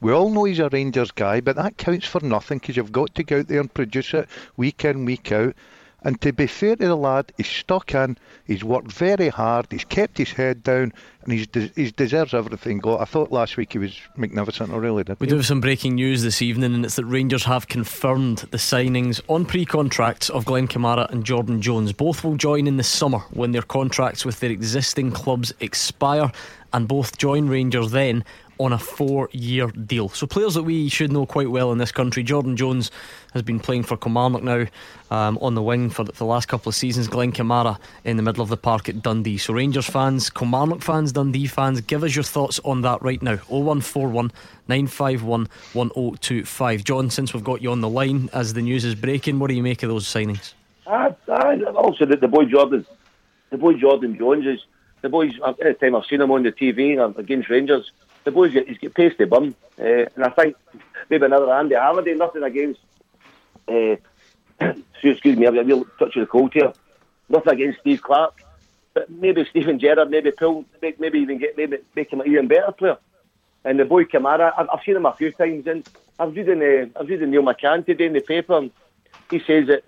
We all know he's a Rangers guy, but that counts for nothing because you've got to go out there and produce it week in, week out. And to be fair to the lad, he's stuck in, he's worked very hard, he's kept his head down, and he's de- he deserves everything got. I thought last week he was magnificent, I really did. We do have some breaking news this evening, and it's that Rangers have confirmed the signings on pre contracts of Glenn Kamara and Jordan Jones. Both will join in the summer when their contracts with their existing clubs expire, and both join Rangers then on a four year deal. So, players that we should know quite well in this country. Jordan Jones has been playing for Kilmarnock now um, on the wing for the, last couple of seasons. Glenn Kamara in the middle of the park at Dundee. So, Rangers fans, Kilmarnock fans, Dundee fans, give us your thoughts on that right now. 0141 951 1025. John, since we've got you on the line as the news is breaking, what do you make of those signings? I, I, also, the, the boy Jordan, the boy Jordan Jones is the boys. Every time I've seen him on the TV uh, against Rangers, the boys get, he's got pasty bum, uh, and I think maybe another Andy Halliday. Nothing against. Uh, excuse me, I've got a real touch of the cold here. Nothing against Steve Clarke, but maybe Steven Gerrard, maybe pull, maybe even get maybe make him an even better player. And the boy Kamara, I've, I've seen him a few times, and I was reading uh, I was reading Neil McCann today in the paper, and he says that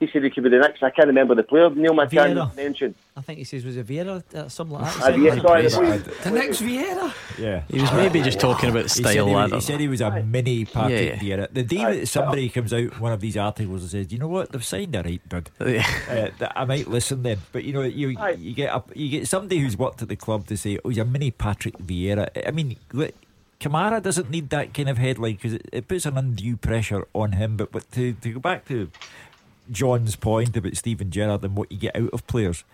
He said he could be the next. I can't remember the player. Neil McCann Vieira. mentioned. I think he says was it Vieira, uh, something like that. Uh, Vieira, sorry, the, the next Vieira. Yeah. He was maybe just talking about He said style, he, was, lad. he said he was a mini Patrick Yeah, Vieira. The day that somebody comes out one of these articles and says, "You know what? They've signed a right dud," uh, I might listen then. But you know, you you get up, you get somebody who's worked at the club to say, "Oh, he's a mini Patrick Vieira." I mean, look, Kamara doesn't need that kind of headline because it, it puts an undue pressure on him. But but to to go back to John's point about Steven Gerrard and what you get out of players.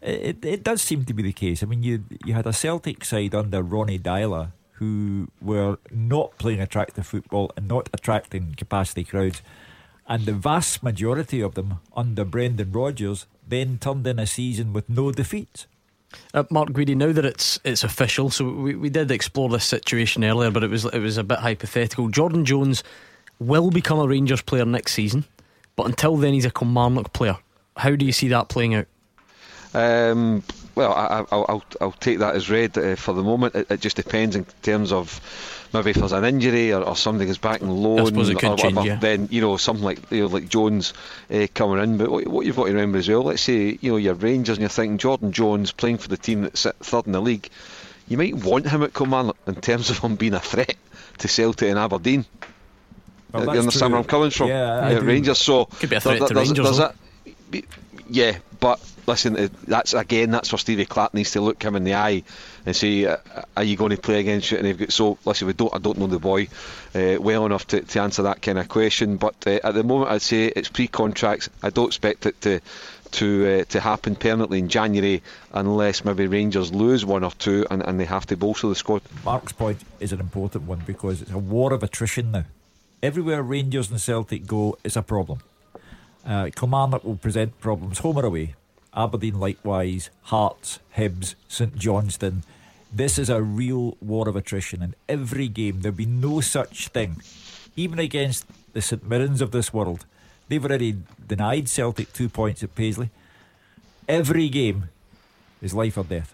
It, it does seem to be the case. I mean, you you had a Celtic side under Ronny Deila who were not playing attractive football and not attracting capacity crowds, and the vast majority of them under Brendan Rodgers then turned in a season with no defeats. Uh, Mark Guidi, now that it's it's official, so we, we did explore this situation earlier, but it was it was a bit hypothetical. Jordan Jones will become a Rangers player next season, but until then he's a Kilmarnock player. How do you see that playing out? Um, well, I, I, I'll, I'll take that as read uh, for the moment. It, it just depends in terms of maybe if there's an injury or, or somebody goes back and loan suppose it could or change, yeah. then you know something like you know like Jones uh, coming in. But what, what you've got to remember as well, let's say you know you're Rangers and you're thinking Jordan Jones playing for the team that's third in the league, you might want him at Kilmarnock in terms of him being a threat to Celtic and Aberdeen. Well, that's you understand true. where I'm coming from? Yeah, I. Rangers. So Could be a there- threat to there's- Rangers, there's though. that- yeah, but listen, uh, that's again, that's where Stevie Clarke needs to look him in the eye and say, uh, "Are you going to play against you?" And they've got so listen, we don't, I don't know the boy uh, well enough to, to answer that kind of question. But uh, at the moment, I'd say it's pre-contracts. I don't expect it to to uh, to happen permanently in January unless maybe Rangers lose one or two and, and they have to bolster the squad. Mark's point is an important one because it's a war of attrition now. Everywhere Rangers and Celtic go is a problem. Uh, Kilmarnock will present problems home or away. Aberdeen likewise, Hearts, Hibs, St Johnstone. This is a real war of attrition. In every game, there'll be no such thing. Even against the St Mirrens of this world, they've already denied Celtic two points at Paisley. Every game is life or death.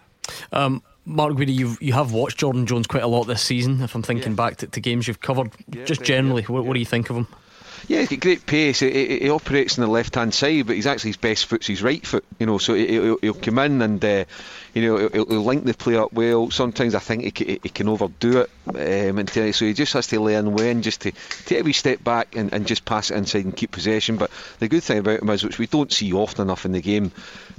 Um, Mark Guidi, you've you have watched Jordan Jones quite a lot this season. If I'm thinking back to, to games you've covered, just generally, what, what do you think of him? Yeah, he's got great pace. He, he, he operates on the left hand side, but he's actually his best foot's his right foot. You know, so he, he'll, he'll come in and uh, you know he'll, he'll link the play up well. Sometimes I think he, ca- he can overdo it, um, and tell you- so he just has to learn when just to take a wee step back and, and just pass it inside and keep possession. But the good thing about him is, which we don't see often enough in the game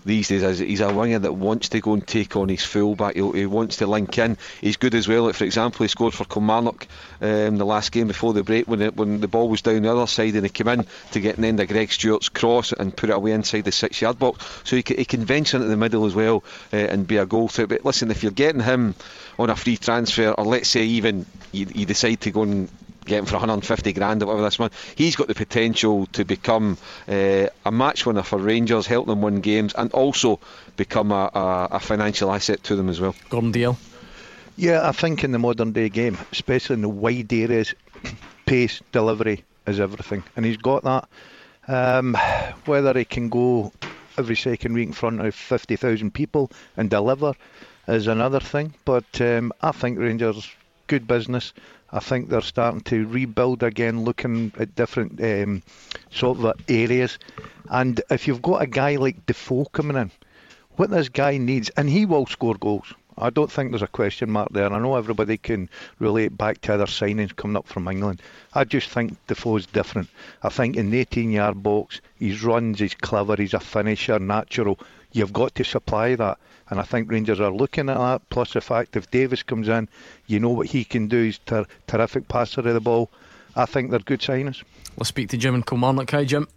these days, is he's a winger that wants to go and take on his fullback. He'll, he wants to link in. He's good as well. Like for example, he scored for Kilmarnock um, the last game before the break when it, when the ball was down the other side and he came in to get an end of Greg Stewart's cross and put it away inside the six yard box. So he can, he can venture into the middle as well uh, and be a goal threat. But listen, if you're getting him on a free transfer, or let's say even you, you decide to go and get him for 150 grand or whatever this month. He's got the potential to become uh, a match winner for Rangers, help them win games, and also become a, a, a financial asset to them as well. Gordon Dalziel. Yeah, I think in the modern day game, especially in the wide areas, pace, delivery is everything, and he's got that. Um, whether he can go every second week in front of 50,000 people and deliver is another thing, but um, I think Rangers good business. I think they're starting to rebuild again, looking at different um, sort of areas. And if you've got a guy like Defoe coming in, what this guy needs, and he will score goals. I don't think there's a question mark there. I know everybody can relate back to other signings coming up from England. I just think Defoe's different. I think in the 18 yard box, his runs, he's clever, he's a finisher, natural. You've got to supply that. And I think Rangers are looking at that. Plus the fact if Davis comes in, you know what he can do. He's ter- terrific passer of the ball. I think they're good signings. Let's speak to Jim in Kilmarnock. Hi, Jim.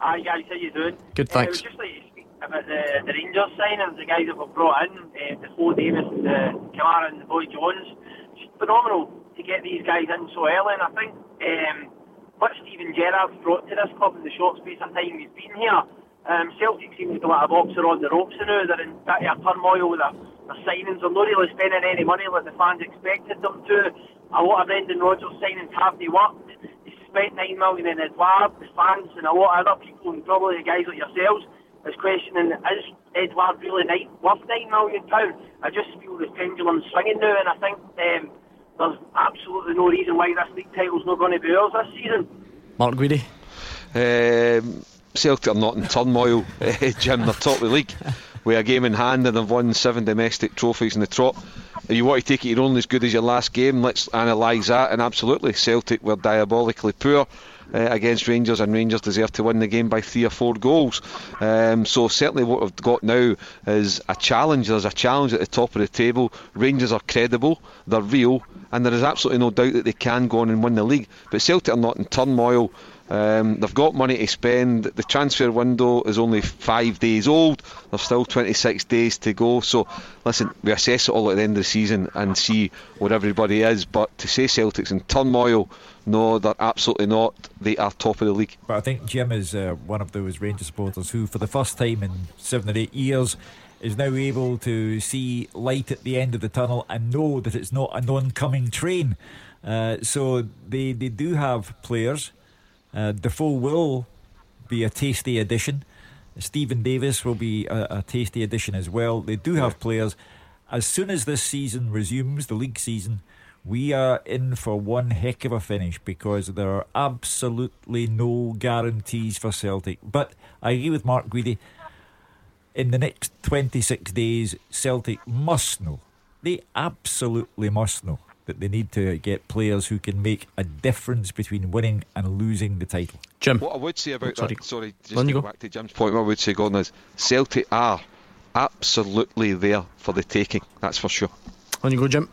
Hi guys, how you doing? Good, Uh, I thanks. was about the, the Rangers signings, the guys that were brought in, uh, Defoe Davis, the Kamara and the boy Jones. Just phenomenal to get these guys in so early, and I think um, what Steven Gerrard's brought to this club in the short space of time he's been here, um, Celtic seems to be like a boxer on the ropes now. They're in bit of a turmoil with their, their signings. They're not really spending any money like the fans expected them to. A lot of Brendan Rodgers signings have they worked. He spent nine million in Edouard. The fans and a lot of other people, and probably the guys like yourselves, is questioning is Edouard really nine, worth nine million pound? I just feel the pendulum swinging now, and I think um, there's absolutely no reason why this league title's not going to be ours this season. Mark Guidi. Um, Celtic are not in turmoil, eh, Jim. They're top of the league with a game in hand and they've won seven domestic trophies in the trot. If you want to take it you're only as good as your last game, let's analyse that. And absolutely, Celtic were diabolically poor. Uh, against Rangers, and Rangers deserve to win the game by three or four goals. Um, so certainly, what we've got now is a challenge. There's a challenge at the top of the table. Rangers are credible, they're real, and there is absolutely no doubt that they can go on and win the league. But Celtic are not in turmoil. Um, they've got money to spend. The transfer window is only five days old. There's still 26 days to go. So, listen, we assess it all at the end of the season and see what everybody is. But to say Celtic's in turmoil, no, they're absolutely not. They are top of the league. But I think Jim is uh, one of those Rangers supporters who, for the first time in seven or eight years, is now able to see light at the end of the tunnel and know that it's not an oncoming train. Uh, so they, they do have players uh, Defoe will be a tasty addition. Steven Davis will be a, a, tasty addition as well. They do have players. As soon as this season resumes, the league season, we are in for one heck of a finish because there are absolutely no guarantees for Celtic. But I agree with Mark Guidi. In the next 26 days, Celtic must know. They absolutely must know that they need to get players who can make a difference between winning and losing the title. Jim. What I would say about sorry. that, sorry, just to go back to Jim's point, what I would say, Gordon, is Celtic are absolutely there for the taking, that's for sure. On you go, Jim.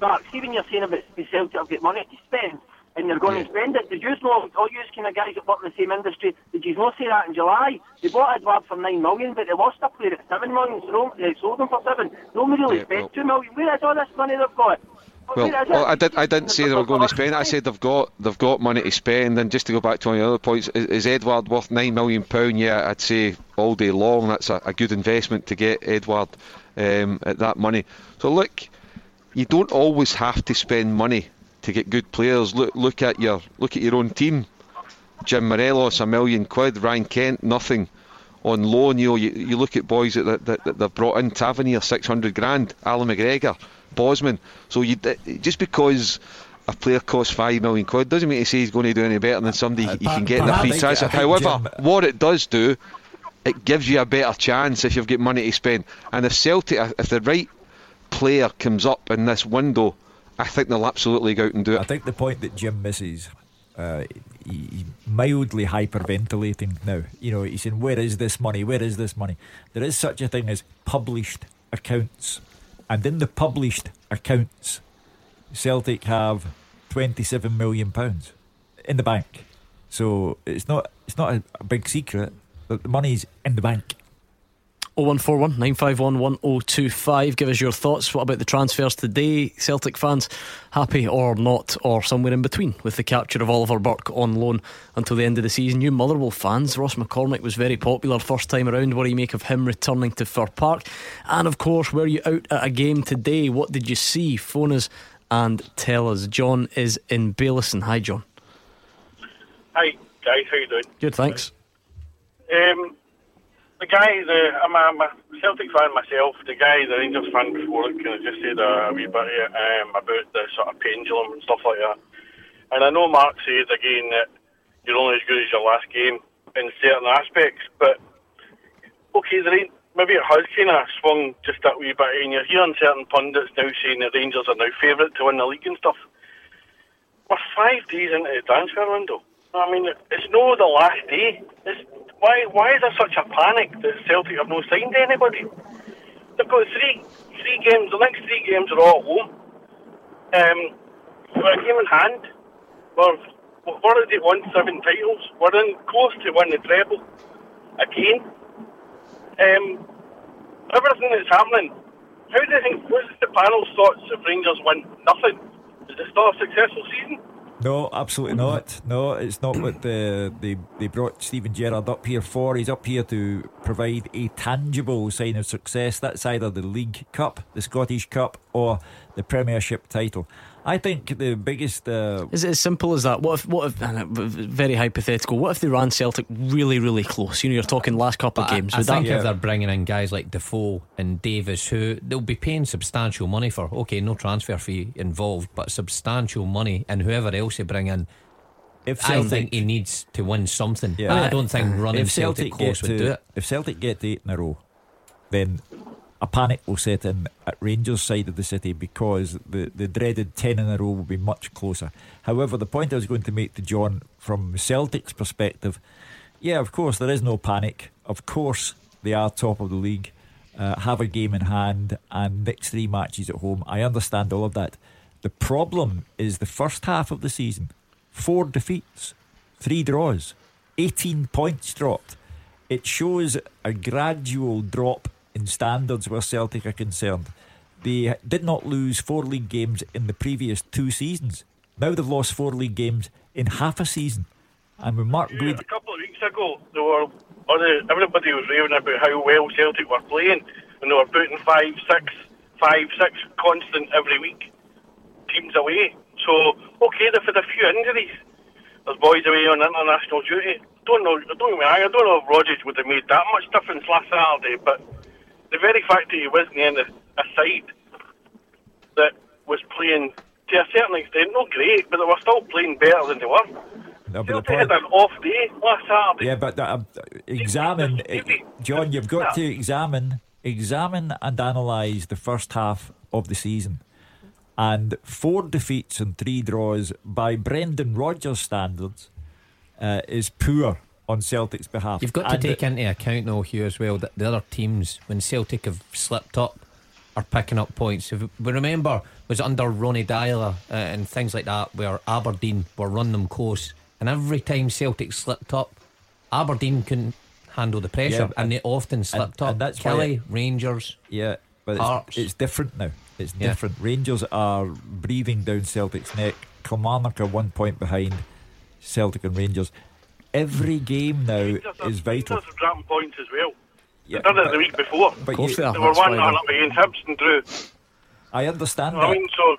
Mark, see when you're saying about the Celtic have got money to spend, and they're going yeah. to spend it. Did you know, all you kind of guys that work in the same industry, did you not say that in July? They bought Edouard for 9 million, but they lost a player at 7 million, so they sold him for 7. Nobody really yeah, spent well, 2 million. Where is all this money they've got? Well, well, I did. I didn't say they were going to spend. I said they've got they've got money to spend. And just to go back to one of the other points, is, is Edouard worth nine million pound? Yeah, I'd say all day long. That's a, a good investment to get Edouard um, at that money. So look, you don't always have to spend money to get good players. Look look at your look at your own team. Jim Morelos, a million quid. Ryan Kent, nothing. On loan, you know, you, you look at boys that, that, that they've brought in. Tavernier, 600 grand. Allan McGregor, Bosman. So you just because a player costs five million quid doesn't mean to say he's going to do any better than somebody uh, you can get in a free transfer. However, Jim, what it does do, it gives you a better chance if you've got money to spend. And if Celtic, if the right player comes up in this window, I think they'll absolutely go out and do it. I think the point that Jim misses. Uh, he's mildly hyperventilating now. You know, he's saying, Where is this money? Where is this money? There is such a thing as published accounts and in the published accounts, Celtic have twenty-seven million pounds in the bank. So it's not it's not a, a big secret that the money's in the bank. 0141 951 1025. Give us your thoughts. What about the transfers today? Celtic fans happy or not, or somewhere in between with the capture of Oliver Burke on loan until the end of the season. You Motherwell fans, Ross McCormack was very popular first time around. What do you make of him returning to Fir Park? And of course, were you out at a game today? What did you see? Phone us and tell us. John is in Baillieston. Hi, John. Hi, guys. How you doing? Good, thanks. Um, the guy, the I'm a, I'm a, Celtic fan myself. The guy, the Rangers fan before, kind of just said a, a wee bit um, about the sort of pendulum and stuff like that. And I know Mark said again that you're only as good as your last game in certain aspects, but okay, the maybe it has kind of swung just that wee bit, and you're hearing certain pundits now saying that Rangers are now favourite to win the league and stuff. We're five days into the transfer window. I mean, it's no the last day. It's why why is there such a panic that Celtic have no signed anybody? They've got three three games. The next three games are all at home. Um, we're a game in hand. We're we've already won seven titles. We're in close to winning the treble again. Um, everything that's happening. How do you think? What's the panel's thoughts if Rangers win nothing? Is it still a successful season? No, absolutely not. No, it's not what the, they they brought Steven Gerrard up here for. He's up here to provide a tangible sign of success. That's either the League Cup, the Scottish Cup, or the Premiership title. I think the biggest uh, is it as simple as that. What if, what if, very hypothetical? What if they ran Celtic really, really close? You know, you're talking last couple of games. I, I think that, if they're bringing in guys like Defoe and Davis, who they'll be paying substantial money for. Okay, no transfer fee involved, but substantial money, and whoever else they bring in. If I think he needs to win something. Yeah. I don't think running if Celtic, Celtic close get would to, do it. If Celtic get to eight in a row, then a panic will set in at Rangers' side of the city because the, the dreaded 10 in a row will be much closer. However, the point I was going to make to John from Celtic's perspective, yeah, of course, there is no panic. Of course, they are top of the league, uh, have a game in hand, and next three matches at home. I understand all of that. The problem is the first half of the season four defeats, three draws, 18 points dropped. It shows a gradual drop in standards where Celtic are concerned. They did not lose four league games in the previous two seasons. Now they've lost four league games in half a season. And with Mark Yeah, Good, a couple of weeks ago, they were everybody was raving about how well Celtic were playing, and they were putting five, six, five, six constant every week teams away. So okay, they've had a few injuries. There's boys away on international duty. Don't know. Don't get me wrong. I don't know if Rodgers would have made that much difference last Saturday, but the very fact that he wasn't in a, a side that was playing to a certain extent, not great, but they were still playing better than they were. No, but the Celtic had an off day last Saturday. Yeah, but uh, examine, eh, John. You've got to examine, examine, and analyse the first half of the season, and four defeats and three draws by Brendan Rodgers standards uh, is poor on Celtic's behalf. You've got to And take into account, though, Hugh, as well, that the other teams, when Celtic have slipped up, are picking up points. If we remember, was under Ronny Deila uh, and things like that, where Aberdeen were running them close, and every time Celtic slipped up, Aberdeen couldn't handle the pressure, Yeah, and they often slipped and up. that's why Kelly, it- Rangers, Yeah, but it's, it's different now. It's Yeah. different. Rangers are breathing down Celtic's neck. Kilmarnock are one point behind Celtic and Rangers. Every game now is vital. Rangers are dropping points as well. Yeah, they done it the week before. but you- they were one up against Hibs and drew. I understand I that. mean, so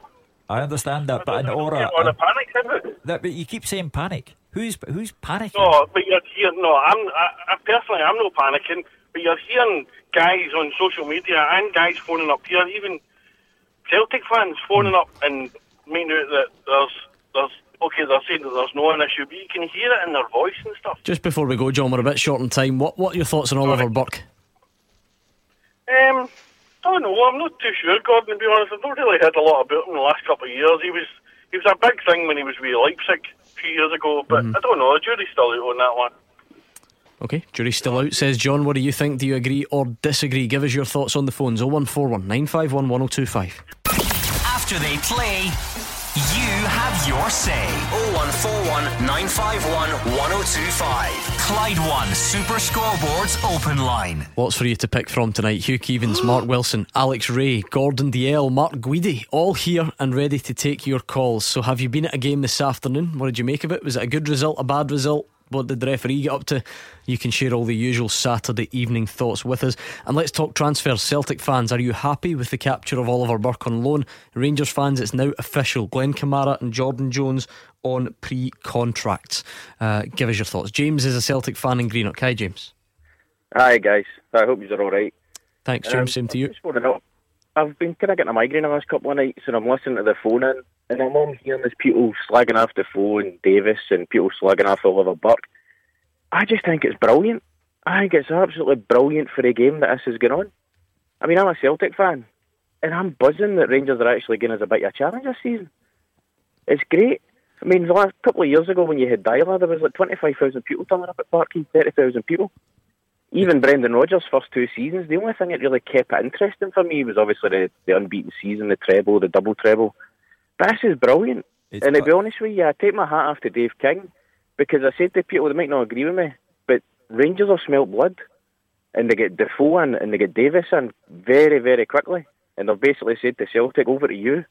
I understand that, but an aura. get on a panic, is it? That, but you keep saying panic. Who's who's panicking? No, but you're hearing. No, I'm. I, I personally, I'm not panicking. But you're hearing guys on social media and guys phoning up here, even Celtic fans phoning hmm. up and making out that there's there's okay, they're saying that there's no an issue, but you can hear it in their voice and stuff. Just before we go, John, we're a bit short on time. What What are your thoughts on Oliver Burke? Um, I don't know. I'm not too sure, Gordon. To be honest, I've not really heard a lot about him in the last couple of years. He was he was a big thing when he was with Leipzig a few years ago, but I don't know. The jury's still out on that one. Okay, jury's still out, says John. What do you think? Do you agree or disagree? Give us your thoughts on the phones 0141 951 1025. After they play, you have your say. 0141 951 1025. Clyde One Super Scoreboards Open Line. What's for you to pick from tonight? Hugh Keevins, Mark Wilson, Alex Rae, Gordon Dalziel, Mark Guidi, all here and ready to take your calls. So, have you been at a game this afternoon? What did you make of it? Was it a good result, a bad result? What did the referee get up to? You can share all the usual Saturday evening thoughts with us. And let's talk transfers. Celtic fans, are you happy with the capture of Oliver Burke on loan? Rangers fans, it's now official. Glenn Kamara and Jordan Jones on pre contracts. Uh, give us your thoughts. James is a Celtic fan in Greenock. Hi, James. Hi guys, I hope you're all right. Thanks, James. Same to you. I've been kind of getting a migraine the last couple of nights, and I'm listening to Defoe in, and I'm on hearing these people slagging off the phone, Davis, and people slagging off Oliver Burke. I just think it's brilliant. I think it's absolutely brilliant for a game that this is going on. I mean, I'm a Celtic fan, and I'm buzzing that Rangers are actually giving us a bit of a challenge this season. It's great. I mean, the last couple of years ago when you had Deila, there was like 25,000 people turning up at Parky, 30,000 people. Even Brendan Rodgers' first two seasons, the only thing that really kept it interesting for me was obviously the, the unbeaten season, the treble, the double treble. But this is brilliant. and to be honest with you, I take my hat off to Dave King because I said to people, they might not agree with me, but Rangers have smelt blood. And they get Defoe in and they get Davis in very, very quickly. And they've basically said to Celtic, over to you.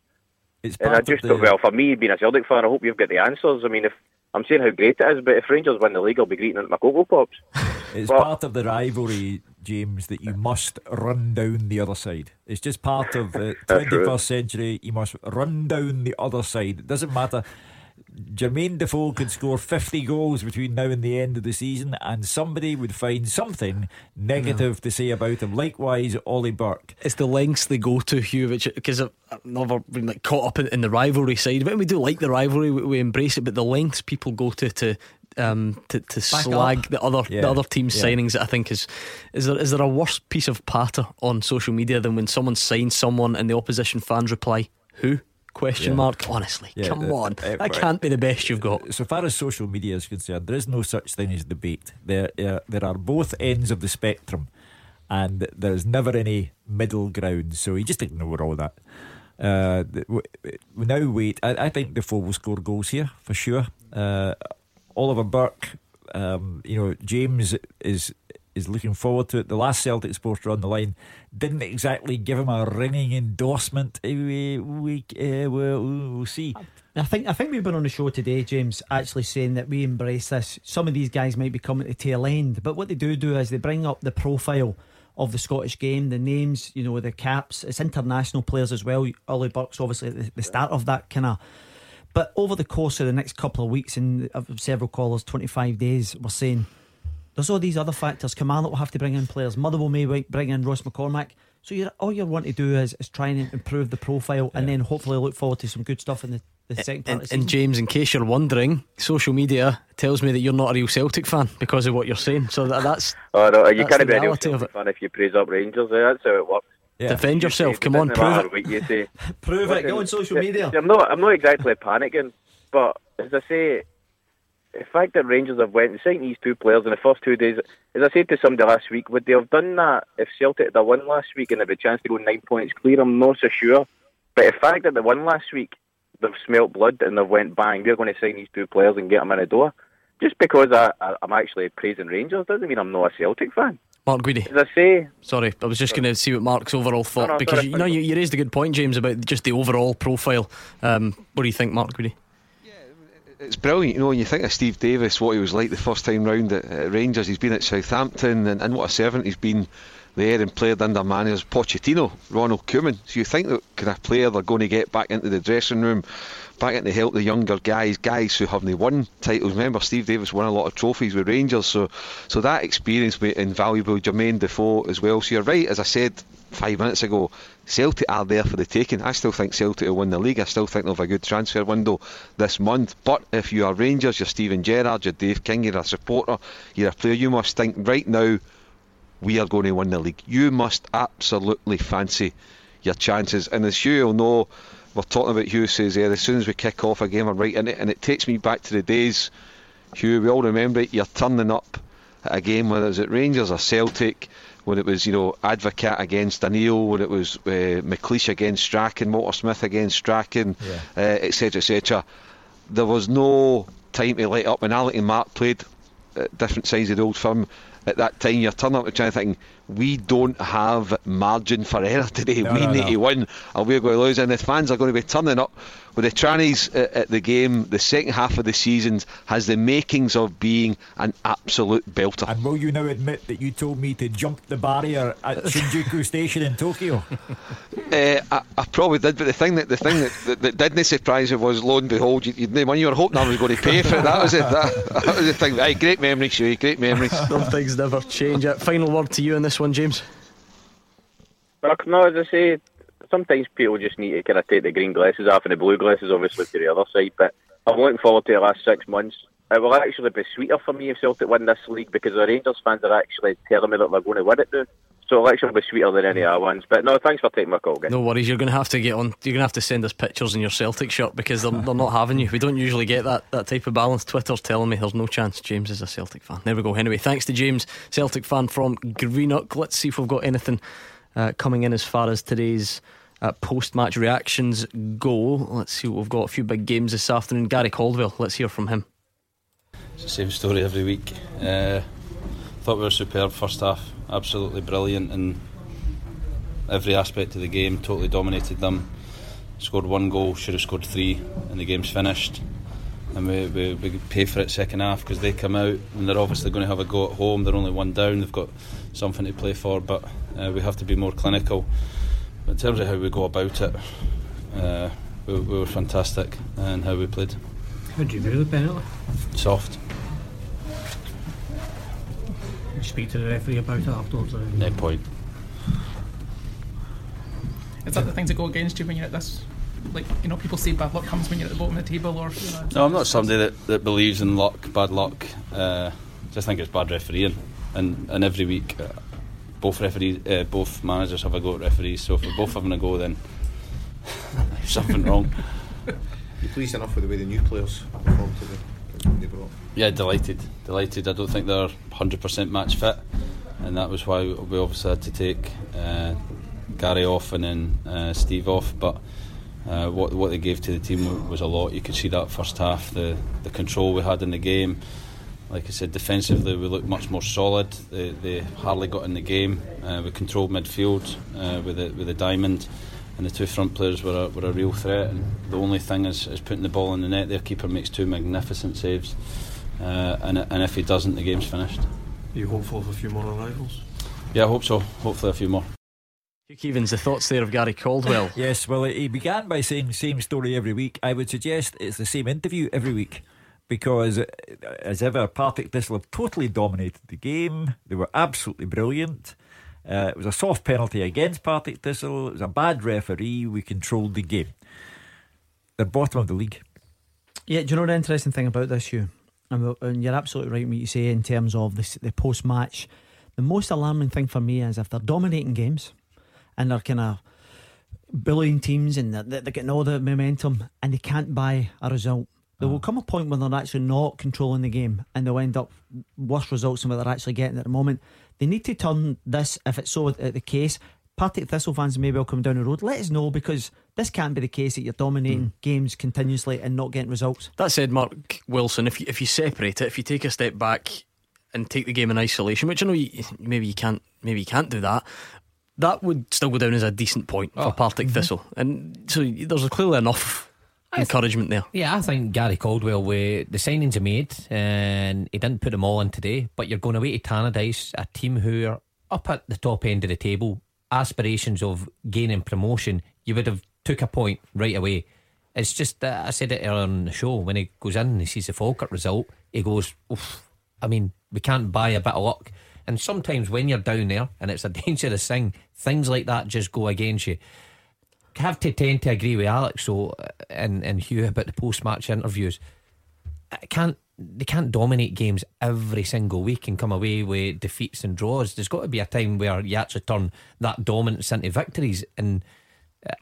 It's and I just the- thought, well, for me, being a Celtic fan, I hope you've got the answers. I mean, if I'm saying how great it is, but if Rangers win the league, I'll be greeting at my Coco Pops. It's But- part of the rivalry, James, that you must run down the other side. It's just part of the uh, That's right. 21st century. You must run down the other side. It doesn't matter. Jermaine Defoe could score 50 goals between now and the end of the season, and somebody would find something negative to say about him. Likewise, Ollie Burke. It's the lengths they go to, Hugh, which because I've never been like caught up in, in, the rivalry side. But we do like the rivalry, we, we embrace it. But the lengths people go to to um, to, to slag up. the other yeah. the other team's yeah. signings. I think is is there is there a worse piece of patter on social media than when someone signs someone and the opposition fans reply who question yeah. mark. Honestly come on. that can't be the best you've got. So far as social media is concerned there is no such thing as debate. There uh, there are both ends of the spectrum and there's never any middle ground. So you just ignore all that. Uh, we now wait. I, I think Defoe will score goals here for sure. Uh, Oliver Burke, um, you know, James is is looking forward to it. The last Celtic supporter on the line didn't exactly give him a ringing endorsement. We, we uh, we'll, we'll see. I think I think we've been on the show today, James, actually saying that we embrace this. Some of these guys might be coming to tail end, but what they do do is they bring up the profile of the Scottish game, the names, you know, the caps. It's international players as well. Ollie Burke's obviously the, the start of that kind of but over the course of the next couple of weeks and several callers, 25 days, we're saying there's all these other factors. Kilmarnock will have to bring in players. Motherwell may bring in Ross McCormack. So you're, all you want to do is, is try and improve the profile yeah. and then hopefully look forward to some good stuff in the, the second part and, and James, in case you're wondering, social media tells me that you're not a real Celtic fan because of what you're saying. So that, that's. oh, no, you can't be a real Celtic fan if you praise up Rangers. Eh? That's how it works. Yeah. Defend yourself. Come on, prove it. you say. prove it. Go on social media. I'm not. I'm not exactly panicking, but as I say, the fact that Rangers have went and signed these two players in the first two days, as I said to somebody last week, would they have done that if Celtic had won last week and had a chance to go nine points clear? I'm not so sure. But the fact that they won last week, they've smelt blood and they've went bang. We're going to sign these two players and get them in the door. Just because I, I, I'm actually praising Rangers doesn't mean I'm not a Celtic fan. Mark Guidi. As I say, sorry, I was just going to see what Mark's overall thought no, no, because sorry, you, know you, you, raised a good point, James, about just the overall profile. Um, what do you think, Mark Guidi? It's brilliant, you know, when you think of Steve Davis, what he was like the first time round at, at Rangers. He's been at Southampton, and, and what a servant he's been there and played under managers Pochettino, Ronald Koeman. So you think that kind of player they're going to get back into the dressing room back in to help the younger guys, guys who haven't won titles. Remember, Steve Davis won a lot of trophies with Rangers, so so that experience will be invaluable. Jermaine Defoe as well. So you're right, as I said five minutes ago, Celtic are there for the taking. I still think Celtic will win the league. I still think they'll have a good transfer window this month. But if you are Rangers, you're Steven Gerrard, you're Dave King, you're a supporter, you're a player, you must think right now we are going to win the league. You must absolutely fancy your chances. And as you will know, we're talking about Hugh says there, as soon as we kick off a game, we're right in it. And it takes me back to the days, Hugh, we all remember it, you're turning up at a game, whether it's at Rangers or Celtic, when it was, you know, Advocaat against Daniel, when it was uh, McLeish against Strachan, Walter Smith against Strachan, etc., yeah. etc. Uh, et there was no time to light up. When Alec and Mark played at different sides of the old firm, at that time, you're turning up and trying to think, we don't have margin for error today. No, we no, need no. to win, or we're going to lose. And the fans are going to be turning up with the trannies at the game. The second half of the season has the makings of being an absolute belter. And will you now admit that you told me to jump the barrier at Shinjuku Station in Tokyo? Uh, I, I, probably did, but the thing that the thing that, that, that didn't surprise me was, lo and behold, you, you, when you were hoping I was going to pay for it, that was it. That, that was the thing. Hey, great memories, Shuey, great memories. Some things never change. Final word to you on this one, James. Look, no, as I say, sometimes people just need to kind of take the green glasses off and the blue glasses, obviously, to the other side. But I'm looking forward to the last six months. It will actually be sweeter for me if Celtic win this league because the Rangers fans are actually telling me that they're going to win it now. So it'll actually be sweeter than any other ones. But no, thanks for taking my call, guys. No worries. You're going to have to get on. You're going to have to send us pictures in your Celtic shirt because they're, they're not having you. We don't usually get that, that type of balance. Twitter's telling me there's no chance James is a Celtic fan. There we go. Anyway, thanks to James, Celtic fan from Greenock. Let's see if we've got anything uh, coming in as far as today's uh, post match reactions go. Let's see what we've got. A few big games this afternoon. Gary Caldwell, let's hear from him. It's the same story every week. Uh, thought we were superb first half, absolutely brilliant in every aspect of the game, totally dominated them. Scored one goal, should have scored three, and the game's finished. And we, we, we pay for it second half because they come out and they're obviously going to have a go at home. They're only one down, they've got something to play for, but uh, we have to be more clinical. But in terms of how we go about it, uh, we, we, were fantastic and how we played. How do you view the penalty? Soft. You speak to the referee about it afterwards. or- No point. Is that the thing to go against you when you're at this? Like, you know, people say bad luck comes when you're at the bottom of the table, or you know. No, I'm not somebody that, that believes in luck, bad luck. Uh, just think it's bad refereeing, and and every week, uh, both referees, uh, both managers have a go at referees. So if we're both having a go, then there's something wrong. You pleased enough with the way the new players performed today? They brought. Yeah, delighted, delighted. I don't think they're 100% match fit, and that was why we obviously had to take uh, Gary off and then uh, Steve off. But uh, what what they gave to the team was a lot. You could see that first half, the the control we had in the game. Like I said, defensively we looked much more solid. They, they hardly got in the game. Uh, we controlled midfield uh, with a, with a diamond, and the two front players were a, were a real threat. And the only thing is, is putting the ball in the net. Their keeper makes two magnificent saves, uh, and and if he doesn't, the game's finished. Are you hopeful of a few more arrivals? Yeah, I hope so. Hopefully, a few more. Hugh Keevins, the thoughts there of Gary Caldwell. Yes, well, he began by saying the same story every week. I would suggest it's the same interview every week because, uh, as ever, Partick Thistle have totally dominated the game. They were absolutely brilliant. Uh, it was a soft penalty against Partick Thistle. It was a bad referee. We controlled the game. They're bottom of the league. Yeah, do you know the interesting thing about this, Hugh? And, and you're absolutely right in what you say in terms of the, the post match. The most alarming thing for me is if they're dominating games and they're kind of bullying teams and they're, they're getting all the momentum and they can't buy a result. There will come a point when they're actually not controlling the game and they'll end up worse results than what they're actually getting at the moment. They need to turn this, if it's so uh, the case. Partick Thistle fans may well come down the road. Let us know because this can't be the case that you're dominating games continuously and not getting results. That said, Mark Wilson, if you, if you separate it, if you take a step back and take the game in isolation, which I know you, maybe you can't, maybe you can't do that. That would still go down as a decent point for Partick Thistle, and so there's clearly enough encouragement there. Yeah, I think Gary Caldwell, with the signings he made, and he didn't put them all in today, but you're going away to Tannadice, a team who are up at the top end of the table, aspirations of gaining promotion, you would have took a point right away. It's just that I said it earlier on the show when he goes in and he sees the Falkirk result, he goes, Oof, I mean, we can't buy a bit of luck. And sometimes when you're down there and it's a dangerous thing, things like that just go against you. Have to tend to agree with Alex so and and Hugh about the post match interviews. Can't they can't dominate games every single week and come away with defeats and draws. There's got to be a time where you actually turn that dominance into victories. And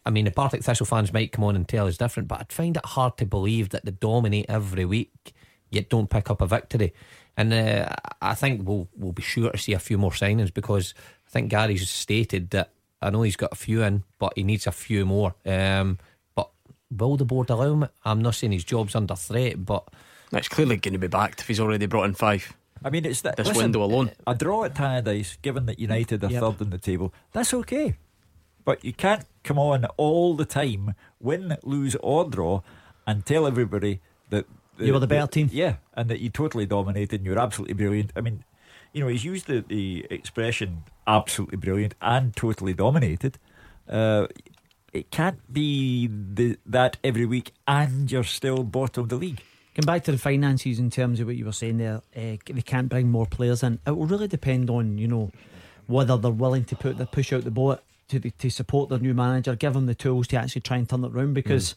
I mean, the Partick Thistle fans might come on and tell us different, but I'd find it hard to believe that they dominate every week yet don't pick up a victory. And uh, I think we'll we'll be sure to see a few more signings because I think Gary's stated that I know he's got a few in, but he needs a few more. Um, but will the board allow him? I'm not saying his job's under threat, but it's clearly going to be backed if he's already brought in five. I mean, it's that this listen, window alone. A draw at Tannadice, given that United are Yep. third in the table, that's okay. But you can't come on all the time, win, lose, or draw, and tell everybody that You were the better team. Yeah, and that you totally dominated and you're absolutely brilliant. I mean, you know, he's used the, the expression absolutely brilliant and totally dominated. Uh, it can't be the, that every week and you're still bottom of the league. Going back to the finances in terms of what you were saying there, uh, they can't bring more players in. It will really depend on you know whether they're willing to put the push out the boat to the, to support their new manager, give them the tools to actually try and turn it around. Because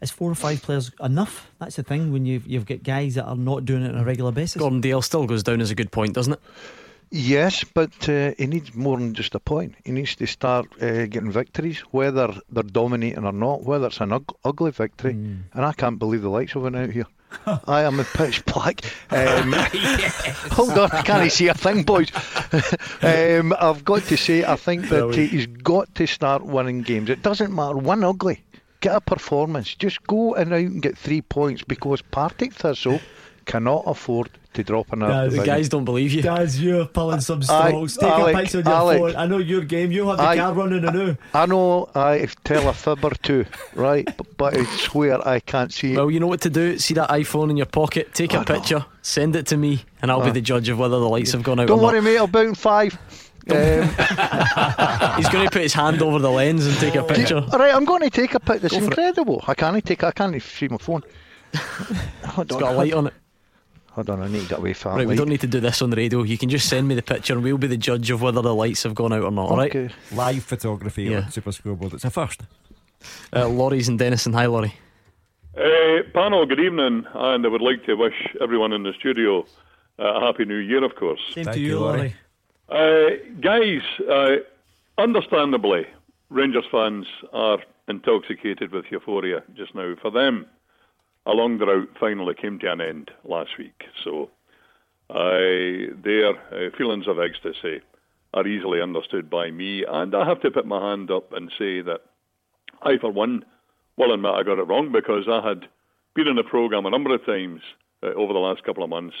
is four or five players enough? That's the thing when you've you've got guys that are not doing it on a regular basis. Gordon Dale still goes down as a good point, doesn't it? Yes, but uh, he needs more than just a point. He needs to start uh, getting victories, whether they're dominating or not, whether it's an ug- ugly victory. And I can't believe the lights have went out here. I am a pitch black. Um, Hold on, I can't see a thing, boys. um, I've got to say, I think that he's got to start winning games. It doesn't matter, win ugly. Get a performance. Just go and out and get three points because Partick Thistle cannot afford to drop another. Guys, The guys don't believe you. Guys, you're pulling some Aye, strokes. Take Alec, a picture of your Alec. phone. I know your game. You have the Aye. car running anew. I know I tell a fib or two, right? But, but I swear I can't see it. Well, you know what to do. See that iPhone in your pocket. Take a picture, send it to me, and I'll be Ah. the judge of whether the lights have gone out. Don't or worry, mate. I'll bout in five. Um. He's going to put his hand over the lens and take a picture. all right, I'm going to take a picture. It's Go for it. incredible. I can't take. I can't see my phone. Hold It's got a light on it. Hold on, I need to get away from Right, that we don't need to do this on the radio. You can just send me the picture and we'll be the judge of whether the lights have gone out or not, alright? Okay. Live photography Yeah. on Super Scoreboard. It's a first. Uh, Laurie's in Dennistoun. Hi, Laurie. Uh, panel, good evening, and I would like to wish everyone in the studio uh, a happy new year, of course. Same to you, Laurie. Uh, guys, uh, understandably, Rangers fans are intoxicated with euphoria just now. For them, a long drought finally came to an end last week, so uh, their feelings of ecstasy are easily understood by me, and I have to put my hand up and say that I, for one, will admit I got it wrong because I had been in the programme a number of times uh, over the last couple of months,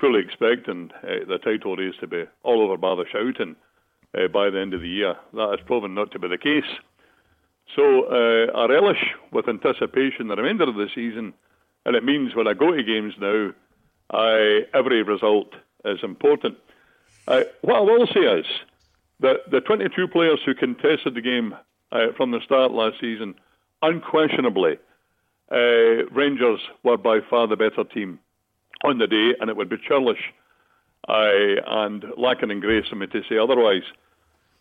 fully expecting uh, the title race to be all over by the shout, and uh, by the end of the year, that has proven not to be the case. So uh, I relish with anticipation the remainder of the season, and it means when I go to games now, I, every result is important. Uh, what I will say is that the 22 players who contested the game from the start last season, unquestionably, Rangers were by far the better team on the day, and it would be churlish uh, and lacking in grace for me to say otherwise.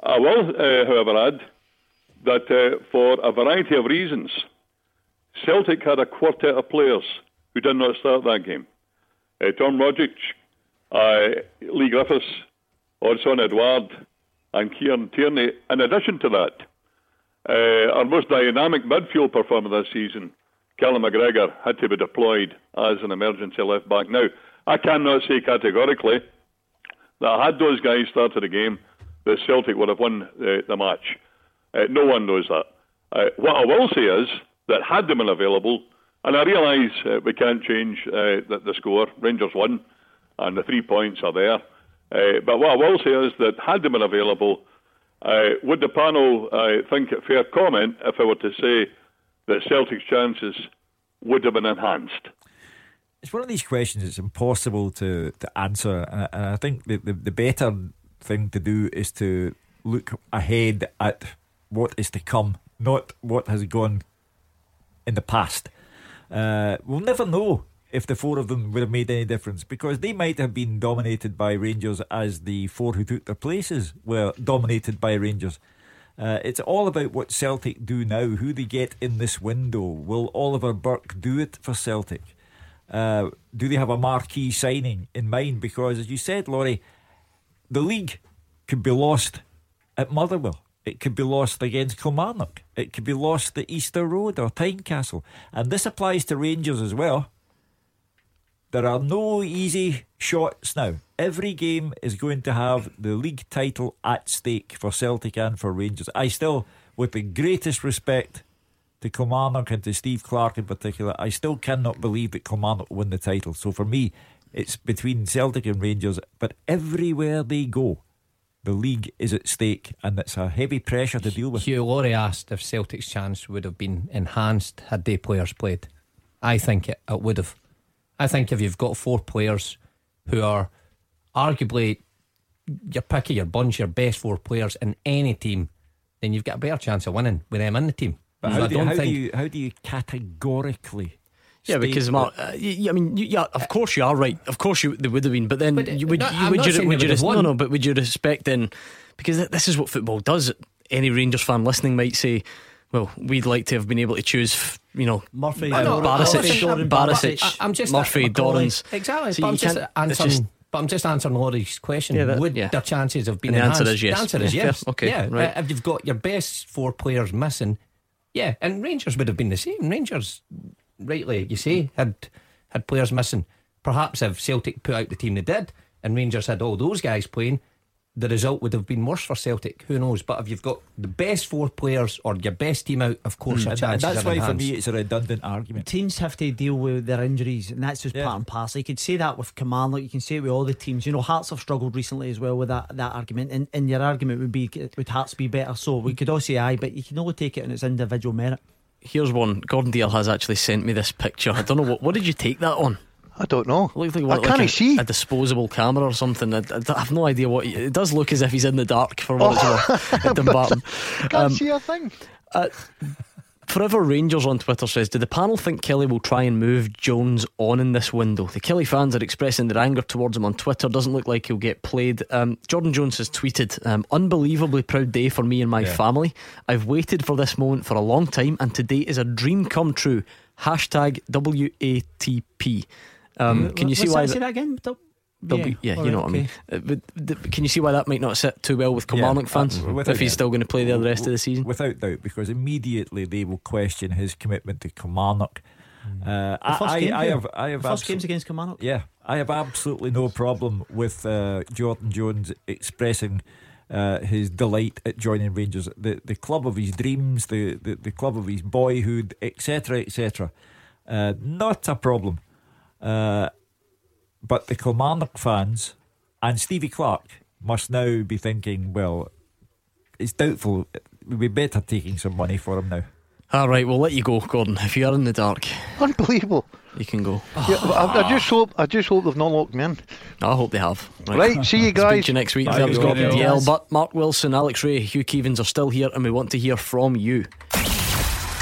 I will, uh, however, add that uh, for a variety of reasons, Celtic had a quartet of players who did not start that game. Uh, Tom Rogic, uh, Leigh Griffiths, Odsonne Edouard, and Kieran Tierney. In addition to that, uh, our most dynamic midfield performer this season, Callum McGregor, had to be deployed as an emergency left back. Now, I cannot say categorically that had those guys started the game, that Celtic would have won uh, the match. Uh, no one knows that. Uh, what I will say is that had them been available, and I realise uh, we can't change uh, the, the score. Rangers won, and the three points are there. Uh, but what I will say is that had them been available, uh, would the panel think it fair comment if I were to say that Celtic's chances would have been enhanced? It's one of these questions it's impossible to, to answer, and I, think the, the, the better thing to do is to look ahead at what is to come, not what has gone in the past. Uh, we'll never know if the four of them would have made any difference because they might have been dominated by Rangers as the four who took their places were dominated by Rangers. Uh, it's all about what Celtic do now, who they get in this window. Will Oliver Burke do it for Celtic? Uh, do they have a marquee signing in mind? Because, as you said, Laurie, the league could be lost at Motherwell. It could be lost against Kilmarnock. It could be lost at Easter Road or Tynecastle. And this applies to Rangers as well. There are no easy shots now. Every game is going to have the league title at stake for Celtic and for Rangers. I still, with the greatest respect to Kilmarnock and to Steve Clarke in particular, I still cannot believe that Kilmarnock win the title. So for me, it's between Celtic and Rangers. But everywhere they go, the league is at stake, and it's a heavy pressure to deal with. Hugh Laurie asked if Celtic's chance would have been enhanced had they players played. I think it, it would have. I think if you've got four players who are arguably your pick of your bunch, your best four players in any team, then you've got a better chance of winning with them in the team. But So how, I do, don't how, do think- you, how do you categorically? Yeah, because that- Mark, uh, y- I mean, you, yeah, of course you are right. Of course you they would have been, but then But, uh, you, would, no, you, I'm would not you, saying would they you would have res- no no, but would you respect then? Because this is what football does. Any Rangers fan listening might say. Well, we'd like to have been able to choose, you know, Murphy, uh, no, no, Barisic, listen, I'm- Barisic, I- I'm just Murphy, Dorans. Dorrans. Exactly. So but I'm just can't- answering. But I'm just answering Laurie's question. Yeah, that- Would yeah. their chances have been And the answer enhanced? is yes. The answer is yes. Okay, Yeah. right. uh, if you've got your best four players missing, yeah, and Rangers would have been the same. Rangers, rightly you say, had had players missing. Perhaps if Celtic put out the team they did, and Rangers had all those guys playing, the result would have been worse for Celtic. Who knows? But if you've got the best four players or your best team out, of course, hmm. your And chances that's are why for me it's a redundant argument. Teams have to deal with their injuries, and that's just part and parcel. You could say that with Command, like you can say it with all the teams. You know, Hearts have struggled recently as well with that, that argument, and, and your argument would be would Hearts be better? So we could all say aye, but you can only take it on its individual merit. Here's one. Gordon Dalziel has actually sent me this picture. I don't know what. What did you take that on? I don't know. Looked like, I can't like a, see. a disposable camera or something. I, I- I have no idea what. he- It does look as if he's in the dark for what it's worth at Dumbarton. Can't Um, see a thing. uh, Forever Rangers on Twitter says, Do the panel think Killie will try and move Jones on in this window? The Killie fans are expressing their anger towards him on Twitter. Doesn't look like he'll get played. Um, Jordan Jones has tweeted, um, Unbelievably proud day for me and my Yeah. family. I've waited for this moment for a long time, and today is a dream come true. Hashtag WATP. Um, can you see What's why? that? that- Say that again. Dub- W- yeah, you alright, know what I mean. okay. Uh, but, th- can you see why that might not sit too well with Kilmarnock Yeah, fans uh, without if he's doubt. still going to play there the rest of the season? Without doubt, because immediately they will question his commitment to Kilmarnock. Uh, The first I, game I, I here. have, I have The first abso- game's against Kilmarnock. Yeah, I have absolutely no problem with uh, Jordan Jones expressing uh, his delight at joining Rangers, the the club of his dreams, the the, the club of his boyhood, etc., etc. Uh, not a problem. Uh, but the Kilmarnock fans and Stevie Clarke must now be thinking, well, it's doubtful. We'd be better taking some money for him now. All right, we'll let you go, Gordon. If you are in the dark, Unbelievable. you can go. Yeah, I, I just hope I just hope they've not locked me in. I hope they have. Right, see you Speak guys. to you next week. Bye, That was Gordon Gordon. DL. But Mark Wilson, Alex Rae, Hugh Keevins are still here, and we want to hear from you.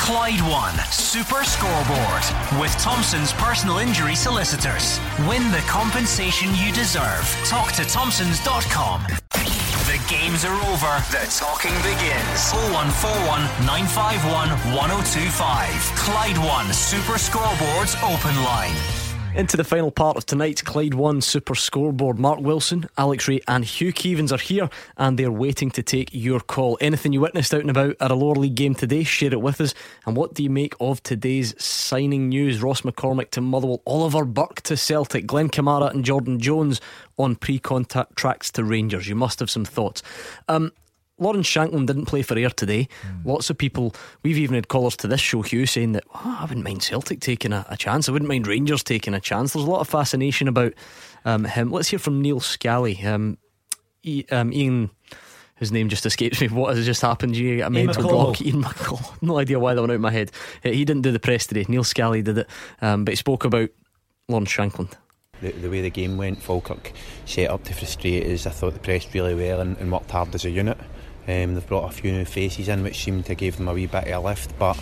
Clyde One Super Scoreboard with Thompson's personal injury solicitors. Win the compensation you deserve. Talk to Thompsons.com. The games are over. The talking begins. 0141 951 1025. Clyde One Super Scoreboard's open line. Into the final part of tonight's Clyde One Super Scoreboard. Mark Wilson, Alex Rae, and Hugh Keevins are here, and they're waiting to take your call. Anything you witnessed out and about at a lower league game today, share it with us. And what do you make of today's signing news? Ross McCormack to Motherwell, Oliver Burke to Celtic, Glenn Kamara and Jordan Jones on pre-contact tracks to Rangers. You must have some thoughts. Um, Lawrence Shankland didn't play for Ayr today. Lots of people, we've even had callers to this show, Hugh, saying that "Oh, I wouldn't mind Celtic taking a, a chance. I wouldn't mind Rangers taking a chance. There's a lot of fascination about um, him. Let's hear from Neil Scally. Um, E- um, Ian, whose name just escapes me. What has just happened? You get a Ian mental McCall. block. Ian McCall. No idea why that went out of my head. Uh, He didn't do the press today. Neil Scally did it, um, but he spoke about Lawrence Shankland. The, the way the game went, Falkirk set up to frustrate us. I thought they pressed really well and, and worked hard as a unit. Um, they've brought a few new faces in, which seemed to give them a wee bit of a lift. But